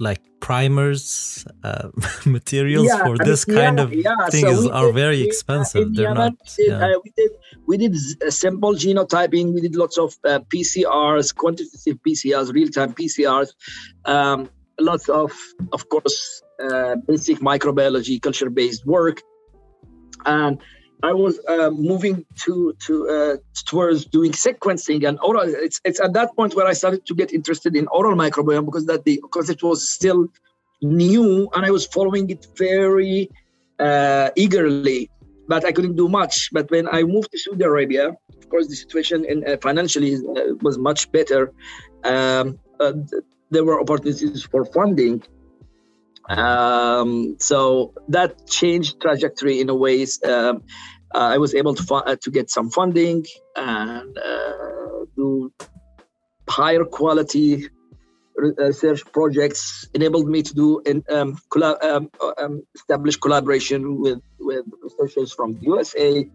like primers uh, *laughs* materials yeah, for this kind of yeah, things so are did, very expensive. They're not. Did, yeah. we did we did sample genotyping. We did lots of PCRs, quantitative PCRs, real time PCRs. Um, lots of, of course, uh, basic microbiology, culture-based work, and I was uh, moving to to uh, towards doing sequencing and oral. It's it's at that point where I started to get interested in oral microbiome because that the it was still new and I was following it very uh, eagerly, but I couldn't do much. But when I moved to Saudi Arabia, of course, the situation in, uh, financially uh, was much better. Um, there were opportunities for funding. Um, so that changed trajectory in a ways. Um, uh, I was able to fu- uh, to get some funding and uh, do higher quality research projects. Enabled me to do in, um, colla- um, um, establish collaboration with with researchers from the USA,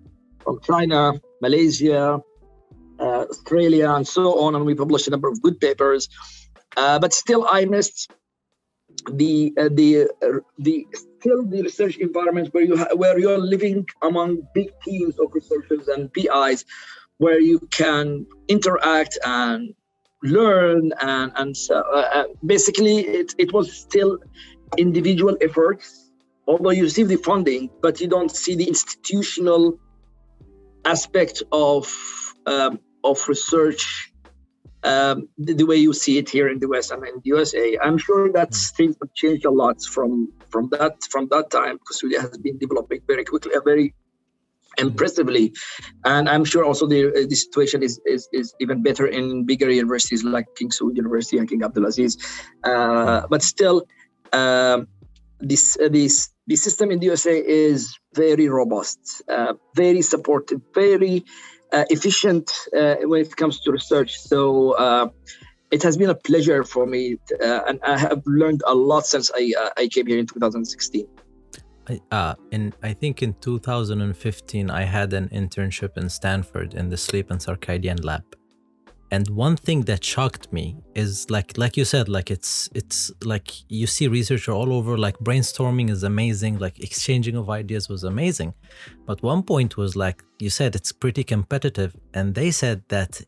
from China, Malaysia, uh, Australia, and so on. And we published a number of good papers. Uh, but still, I missed the uh, the uh, the still the research environments where you ha- where you're living among big teams of researchers and PIs, where you can interact and learn and and uh, uh, basically it it was still individual efforts. Although you receive the funding, but you don't see the institutional aspect of um, of research um, the, the, way you see it here in the West and in the USA. I'm sure that mm. things have changed a lot from from that from that time because Sweden has been developing very quickly, uh, very impressively, and I'm sure also the uh, the situation is, is is even better in bigger universities like King Saud University and King Abdulaziz. Uh, but still, um, this uh, this the system in the USA is very robust, uh, very supportive, very efficient uh, when it comes to research. So uh, it has been a pleasure for me, and I have learned a lot since I I came here in 2016. I, uh, in I think in 2015 I had an internship in Stanford in the sleep and circadian lab, and one thing that shocked me is like like you said like it's it's like you see researcher all over like brainstorming is amazing like exchanging of ideas was amazing. But one point was like you said it's pretty competitive and they said that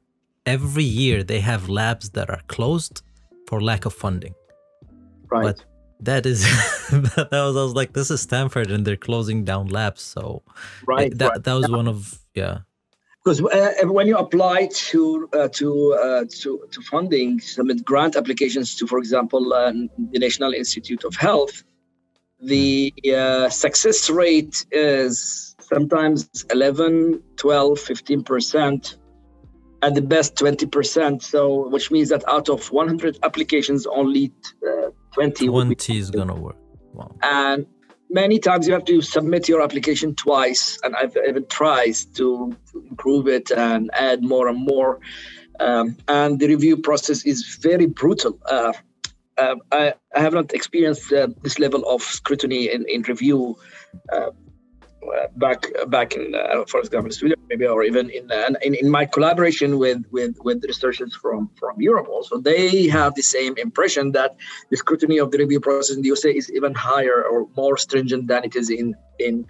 every year they have labs that are closed for lack of funding. Right. but that is *laughs* that was i was like this is stanford and they're closing down labs so right that, right. that was one of yeah because uh, when you apply to uh, to, uh, to to funding, submit grant applications to, for example, uh, the National Institute of Health, the uh, success rate is sometimes 11, 12, 15 percent, at the best 20 percent. So, which means that out of 100 applications, only uh, 20 20 is gonna work. Wow. And many times you have to submit your application twice and i've even tried to improve it and add more and more. Um, and the review process is very brutal. Uh, uh, I, I, have not experienced uh, this level of scrutiny in, in review uh, back back in uh, for example Sweden maybe or even in, uh, in in my collaboration with with with researchers from from Europe also they have the same impression that the scrutiny of the review process in the USA is even higher or more stringent than it is in in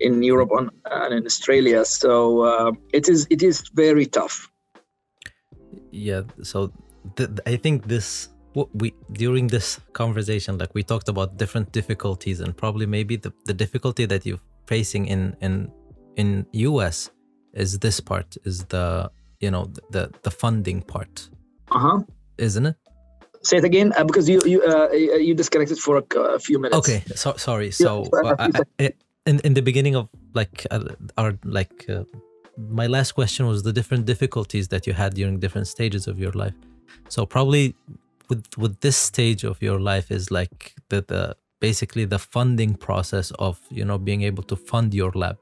in Europe and, and in Australia. So uh, it is it is very tough. Yeah so th- I think this we during this conversation like we talked about different difficulties and probably maybe the, the difficulty that you've facing in in in US is this part is the you know the the funding part. Uh huh. Isn't it? Say it again uh, because you you uh, you disconnected for a, a few minutes. Okay, so sorry. So uh, I, I, in in the beginning of like uh, our like uh, my last question was the different difficulties that you had during different stages of your life. So probably with with this stage of your life is like the the basically the funding process of you know being able to fund your lab.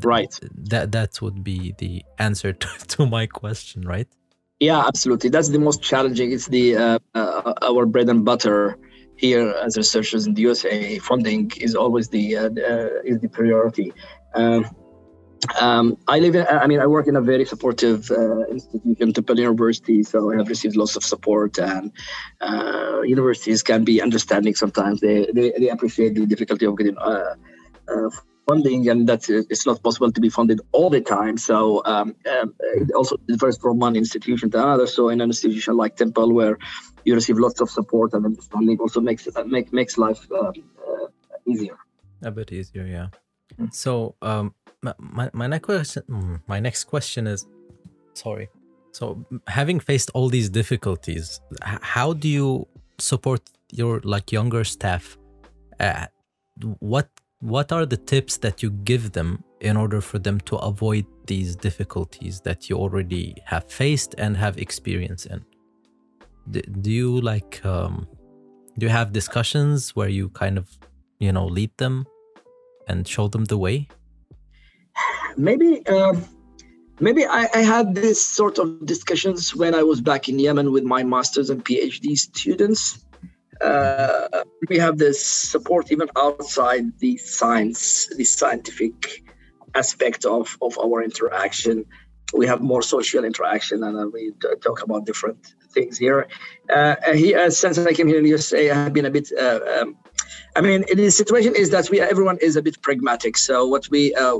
Right. That that would be the answer *laughs* to, to my question right? Yeah absolutely. That's the most challenging. It's the uh, uh, our bread and butter here as researchers in the usa funding is always the uh, is the priority. Um, um, I live in, I mean, I work in a very supportive uh, institution, Temple University, so I have received lots of support. And uh, universities can be understanding sometimes. They, they, they appreciate the difficulty of getting uh, uh funding, and that it's not possible to be funded all the time. So um, um, it also differs from one institution to another. So in an institution like Temple, where you receive lots of support and understanding, also makes it make, makes life um, uh, easier. A bit easier, yeah. Mm. So um, my, my next question mm, my next question is sorry. So having faced all these difficulties how do you support your like younger staff? Uh, what what are the tips that you give them in order for them to avoid these difficulties that you already have faced and have experience in? Do, do you like um, do you have discussions where you kind of you know lead them and show them the way maybe um, maybe I, I, had this sort of discussions when I was back in Yemen with my masters and PhD students. Uh, we have this support even outside the science, the scientific aspect of, of our interaction. We have more social interaction, and uh, we talk about different things here. Uh, he, uh, since I came here in the USA, I have been a bit. Uh, um, I mean, the situation is that we everyone is a bit pragmatic. So what we uh,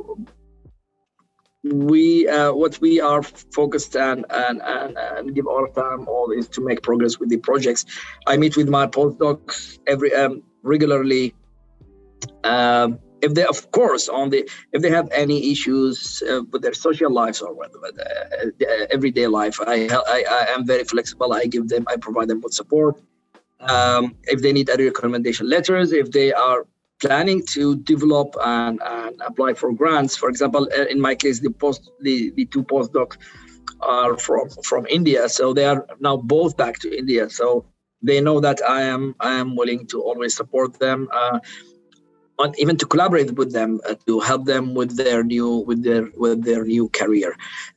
we uh, what we are focused on and, and, and give our time all is to make progress with the projects. I meet with my postdocs every um, regularly. Um, if they, of course, on the if they have any issues uh, with their social lives or with, uh everyday life, I, I I am very flexible. I give them, I provide them with support. Um, if they need any recommendation letters, if they are planning to develop and, and apply for grants. For example, uh, in my case, the post the, the two postdocs are from from India, so they are now both back to India. So they know that I am I am willing to always support them. Uh, even to collaborate with them uh, to help them with their new with their with their new career.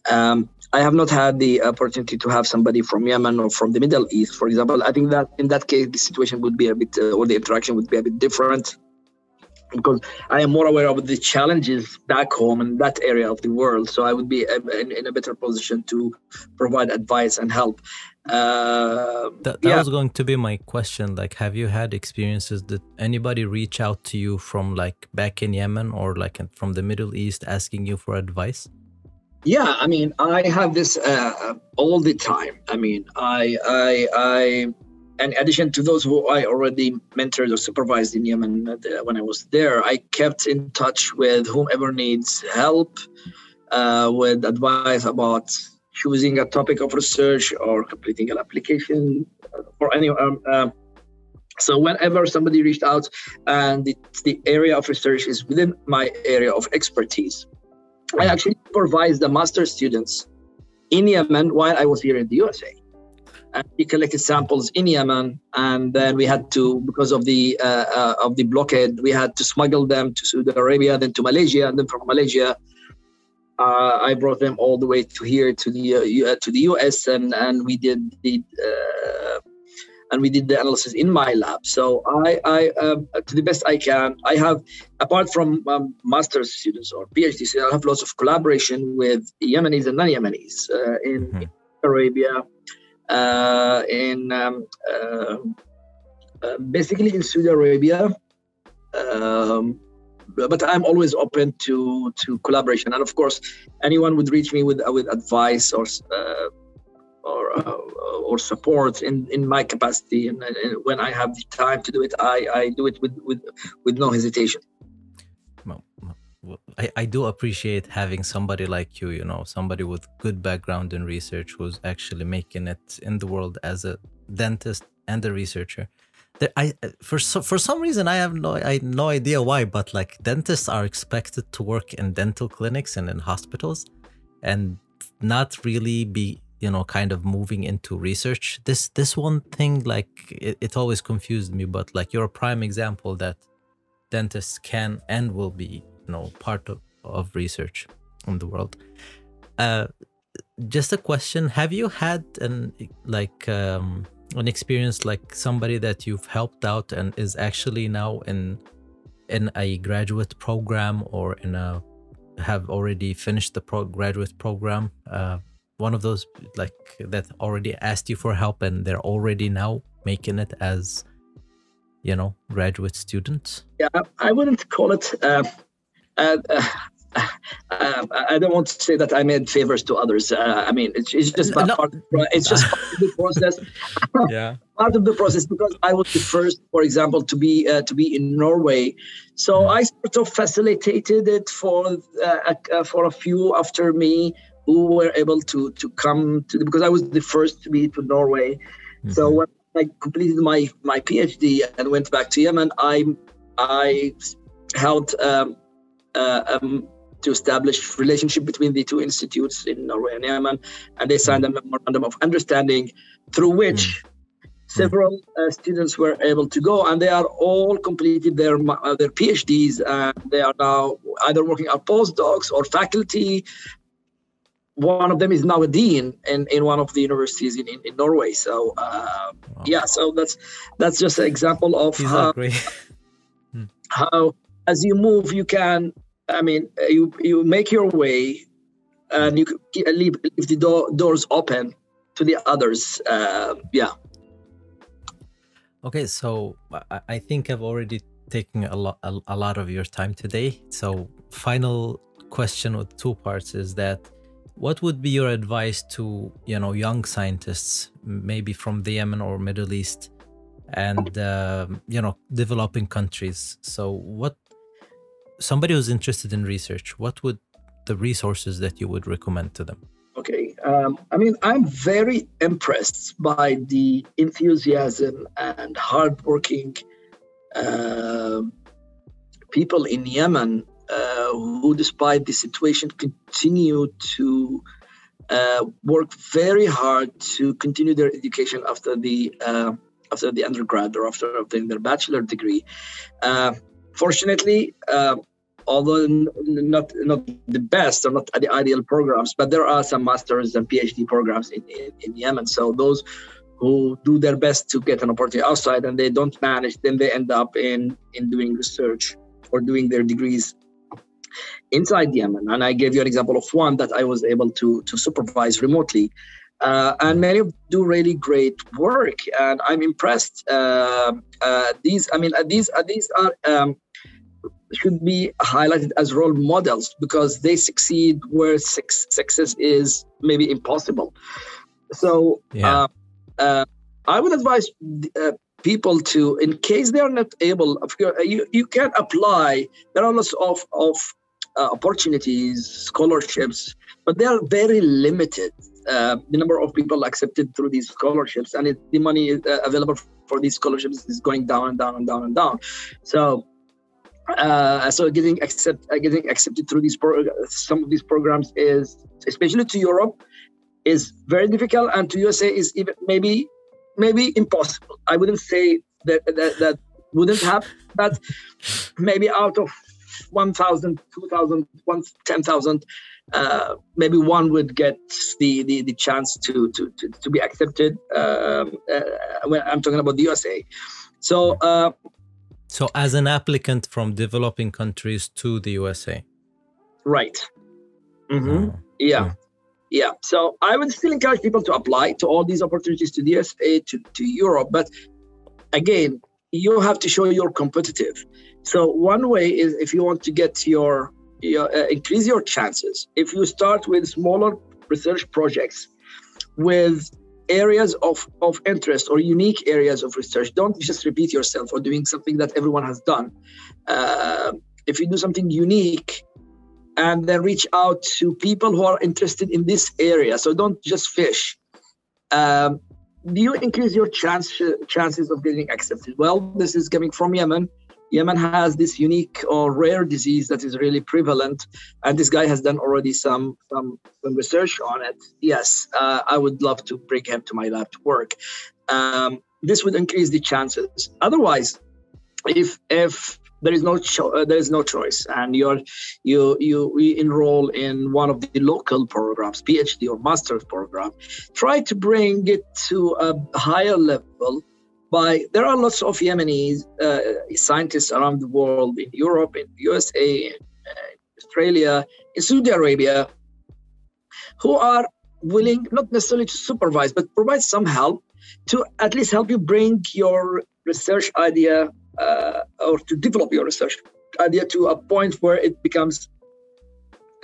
Um, I have not had the opportunity to have somebody from Yemen or from the Middle East, for example. I think that in that case the situation would be a bit uh, or the interaction would be a bit different because I am more aware of the challenges back home in that area of the world. So I would be in, in a better position to provide advice and help. Uh, that, that yeah. was going to be my question. Like, have you had experiences that anybody reach out to you from like back in Yemen or like from the Middle East asking you for advice? Yeah, I mean, I have this uh, all the time. I mean, I, I, I in addition to those who I already mentored or supervised in Yemen uh, when I was there, I kept in touch with whomever needs help uh, with advice about choosing a topic of research or completing an application or any. Um, uh, so whenever somebody reached out and the, the area of research is within my area of expertise, I actually supervised the master students in Yemen while I was here in the USA and we collected samples in Yemen, and then we had to, because of the uh, uh, of the blockade, we had to smuggle them to Saudi Arabia, then to Malaysia, and then from Malaysia, uh, I brought them all the way to here to the uh, to the US, and and we did the uh, and we did the analysis in my lab. So I, I um, to the best I can, I have apart from um, master's students or PhDs, I have lots of collaboration with Yemenis and non-Yemenis uh, in, mm-hmm. in Arabia uh, in um, uh, uh, basically in Saudi Arabia. Um, but I'm always open to to collaboration, and of course, anyone would reach me with with advice or or or support in in my capacity, and, and, when I have the time to do it, I I do it with with with no hesitation. I, I do appreciate having somebody like you, you know, somebody with good background in research who's actually making it in the world as a dentist and a researcher. There, I for so, for some reason I have no I no idea why, but like dentists are expected to work in dental clinics and in hospitals, and not really be you know kind of moving into research. This this one thing like it, it always confused me, but like you're a prime example that dentists can and will be know part of, of research in the world. Uh, just a question have you had an like um, an experience like somebody that you've helped out and is actually now in in a graduate program or in a have already finished the pro- graduate program uh, one of those like that already asked you for help and they're already now making it as you know graduate students? Yeah i wouldn't call it uh, uh, uh, I don't want to say that I made favors to others. Uh, I mean, it's, it's just no. part, it's just part of the process. *laughs* yeah, part of the process because I was the first, for example, to be uh, to be in Norway. So. I sort of facilitated it for uh, uh, for a few after me who were able to to come to the, because I was the first to be to Norway. Mm-hmm. So when I completed my my PhD and went back to Yemen, I I held. Um, uh, um, to establish relationship between the two institutes in Norway and Yemen, and they signed a memorandum of understanding through which mm. several uh, students were able to go, and they are all completed their uh, their PhDs, and they are now either working as postdocs or faculty. One of them is now a dean in, in one of the universities in, in, in Norway. So uh, wow. yeah, so that's that's just an example of how, *laughs* how as you move you can I mean, you you make your way, and you leave, leave the door, doors open to the others. Uh, yeah. Okay, so I think I've already taken a lot a, a lot of your time today. So final question with two parts is that what would be your advice to you know young scientists maybe from the yemen or middle east and uh, you know developing countries so what somebody who's interested in research, what would the resources that you would recommend to them? Okay. Um, I mean, I'm very impressed by the enthusiasm and hardworking uh, people in Yemen uh, who, despite the situation, continue to uh, work very hard to continue their education after the uh, after the undergrad or after obtaining their bachelor degree. Fortunately, uh, although not not the best or not the ideal programs, but there are some masters and PhD programs in, in, in Yemen. So those who do their best to get an opportunity outside and they don't manage, then they end up in in doing research or doing their degrees inside Yemen. And I gave you an example of one that I was able to, to supervise remotely. Uh, and many do really great work, and I'm impressed. Uh, uh, these, I mean, uh, these, uh, these are um, should be highlighted as role models because they succeed where success is maybe impossible. So, yeah. Uh, I would advise people to, in case they are not able, you you can apply. There are lots of of uh, opportunities, scholarships, but they are very limited. Uh, the number of people accepted through these scholarships and it, the money uh, available for these scholarships is going down and down and down and down. So, uh, so getting accept uh, getting accepted through these pro- some of these programs is especially to Europe is very difficult, and to USA is even maybe maybe impossible. I wouldn't say that that, that wouldn't happen, but maybe out of 1,000, 2,000, 10,000, uh, maybe one would get the, the, the chance to, to, to, to be accepted um, uh, when I'm talking about the USA. So, uh, so as an applicant from developing countries to the USA. Right. Mm-hmm. Oh, yeah. Yeah. So I would still encourage people to apply to all these opportunities to the USA, to, to Europe. But again, you have to show you're competitive. So one way is if you want to get your, your uh, increase your chances. If you start with smaller research projects with areas of, of interest or unique areas of research, don't just repeat yourself or doing something that everyone has done. Uh, if you do something unique and then reach out to people who are interested in this area, so don't just fish. Um, do you increase your chance, chances of getting accepted? Well, this is coming from Yemen. Yemen has this unique or rare disease that is really prevalent, and this guy has done already some some, some research on it. Yes, uh, I would love to bring him to my lab to work. Um, this would increase the chances. Otherwise, if if there is no cho- uh, there is no choice and you're you you enroll in one of the local programs phd or master's program try to bring it to a higher level by there are lots of Yemeni uh, scientists around the world in Europe, in USA, in uh, Australia, in Saudi Arabia, who are willing not necessarily to supervise but provide some help to at least help you bring your research idea uh, or to develop your research idea to a point where it becomes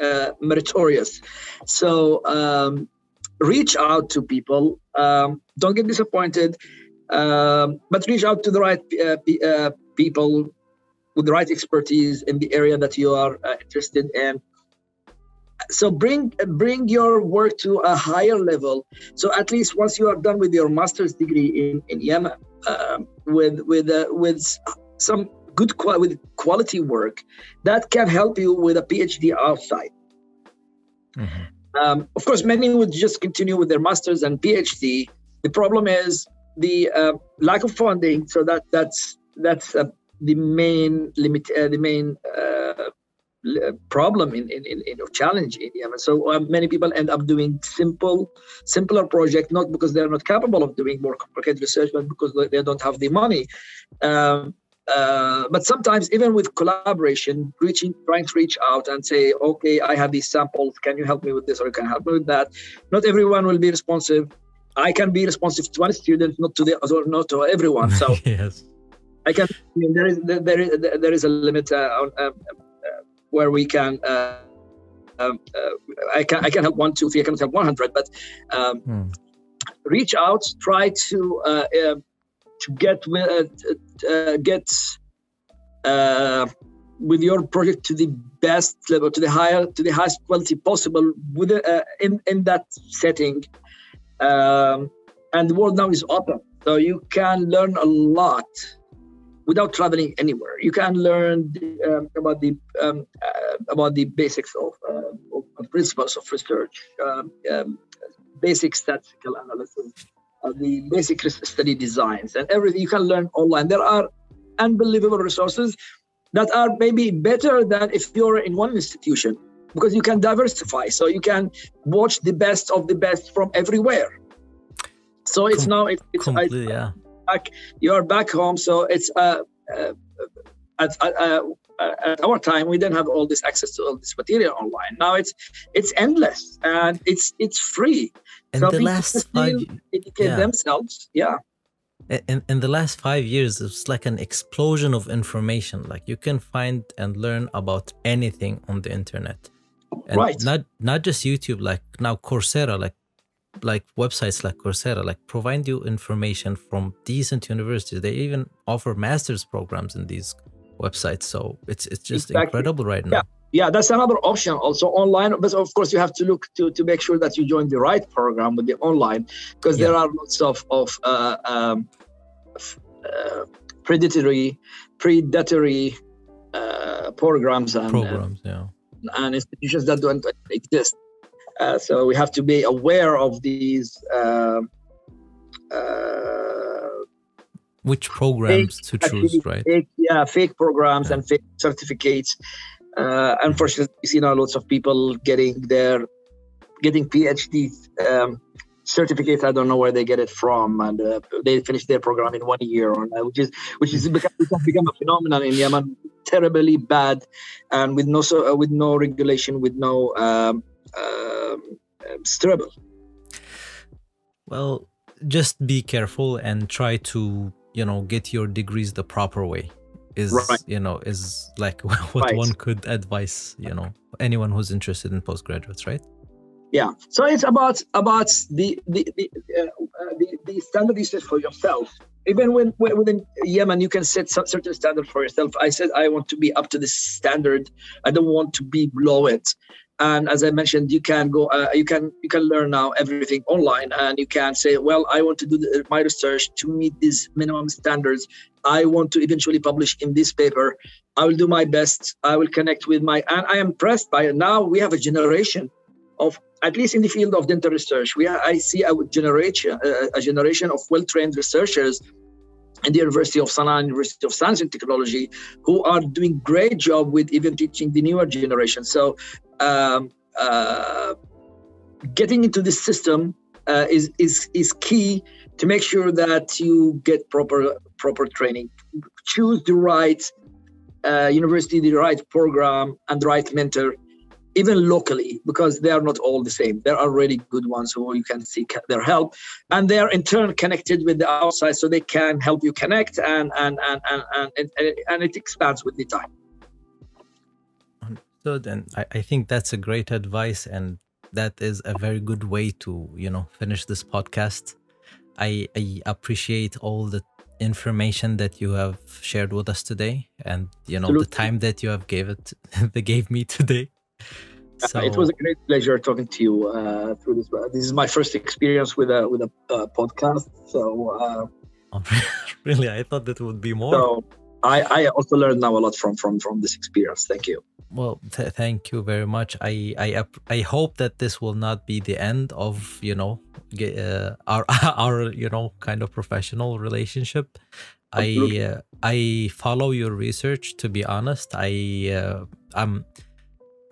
uh, meritorious. So um, reach out to people. Um, don't get disappointed. Um, but reach out to the right uh, uh, people with the right expertise in the area that you are uh, interested in. So bring bring your work to a higher level. So at least once you are done with your master's degree in, in Yemen, um, with with uh, with some good qual- with quality work, that can help you with a PhD outside. Mm-hmm. Um, of course, many would just continue with their masters and PhD. The problem is the uh, lack of funding. So that that's that's uh, the main limit, uh, the main uh, problem in in, in, in challenge in Yemen. So uh, many people end up doing simple, simpler project, not because they're not capable of doing more complicated research, but because they don't have the money. Um, uh, but sometimes even with collaboration reaching trying to reach out and say okay i have these samples can you help me with this or you can help me with that not everyone will be responsive I can be responsive to one student, not to the other, not to everyone. So *laughs* yes, I can. I mean, there is there is there is a limit uh, on, uh, uh, where we can. Uh, um, uh, I can I can help one, two, three. I cannot help one hundred, but um, hmm. reach out. Try to uh, to get with get with your project to the best level, to the higher, to the highest quality possible, with in in that setting um, and the world now is open, so you can learn a lot without traveling anywhere. You can learn um, about the um, uh, about the basics of, uh, of, principles of research, um, um, basic statistical analysis, uh, the basic study designs, and everything you can learn online. There are unbelievable resources that are maybe better than if you're in one institution because you can diversify. So you can watch the best of the best from everywhere. So it's Com- now it, it's I, yeah. Back, you're back home, so it's uh, uh, uh, uh, uh, at our time we didn't have all this access to all this material online. Now it's it's endless and it's it's free. In so the last five, educate yeah. themselves. Yeah. in, in the last five years, it's like an explosion of information. Like you can find and learn about anything on the internet, and Right. not not just YouTube. Like now, Coursera, like like websites like Coursera, like provide you information from decent universities. They even offer master's programs in these websites. So it's it's just Exactly. incredible right now. Yeah. Yeah, that's another option also online. But of course, you have to look to, to make sure that you join the right program with the online because there are lots of, of uh, um, f- uh, predatory, predatory uh, programs and, Programs, yeah. And institutions that don't exist. Uh, so we have to be aware of these. Uh, uh, Which programs to choose, right? Fake, yeah, fake programs Yeah. and fake certificates. Uh, unfortunately, we see now lots of people getting their getting PhDs um, certificates. I don't know where they get it from, and uh, they finish their program in one year, or uh, which is which is become, become a phenomenon in Yemen, terribly bad, and with no so, uh, with no regulation, with no um, um, struggle. Well, just be careful and try to, you know, get your degrees the proper way. Is Right. you know is like *laughs* what one could advise, you know, anyone who's interested in postgraduates, right? Yeah. So it's about about the the the, uh, the, the standard you set for yourself. Even when, when within Yemen, you can set some certain standard for yourself. I said I want to be up to this standard. I don't want to be below it. And as I mentioned, you can go. Uh, you can you can learn now everything online, and you can say, well, I want to do the, my research to meet these minimum standards. I want to eventually publish in this paper. I will do my best. I will connect with my. And I am impressed by it. Now we have a generation of at least in the field of dental research, we I see a generation a generation of well-trained researchers in the University of Sana'a, University of Science and Technology, who are doing great job with even teaching the newer generation. So, um, uh, getting into this system uh, is is is key to make sure that you get proper proper training. Choose the right uh, university, the right program, and the right mentor even locally, because they are not all the same. There are really good ones who you can seek their help, and they are in turn connected with the outside, so they can help you connect, and and and and and, and, and it expands with the time. Understood. And I, I think that's a great advice and that is a very good way to, you know, finish this podcast. I, I appreciate all the information that you have shared with us today and you know the time that you have gave it *laughs* they gave me today. So it was a great pleasure talking to you uh, through this. This is my first experience with a with a uh, podcast, so uh, *laughs* really I thought that would be more. so I, I also learned now a lot from from from this experience. Thank you. Well, th- thank you very much. I I I hope that this will not be the end of you know uh, our *laughs* our you know kind of professional relationship. I Absolutely. uh, I follow your research. To be honest, I uh, I'm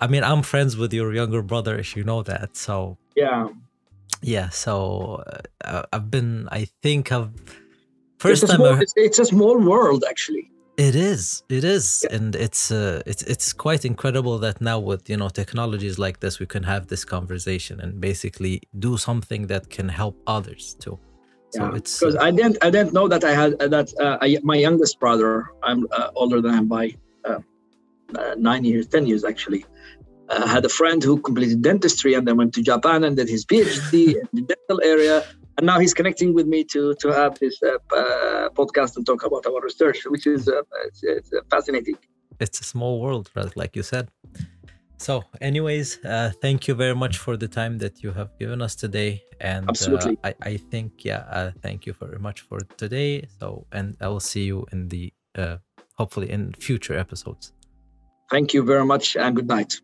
I mean I'm friends with your younger brother, if you know that. So Yeah, yeah, so uh, I've been. I think I've first a, time. small, I, it's, it's a small world actually. it is, it is, and it's uh, it's it's quite incredible that now with you know technologies like this, we can have this conversation and basically do something that can help others too. So Yeah, it's because uh, I didn't I didn't know that I had uh, that uh, I, my youngest brother. I'm uh, older than him by uh, uh, nine years, ten years actually. Uh, had a friend who completed dentistry and then went to Japan and did his PhD *laughs* in the dental area. And now he's connecting with me to to have this uh, uh, podcast and talk about our research, which is uh, it's, it's uh, fascinating. it's a small world, right, like you said. So, anyways, uh, thank you very much for the time that you have given us today, and Absolutely. Uh, I I think yeah, uh, thank you very much for today. So, and I will see you in the uh, hopefully in future episodes. Thank you very much and good night.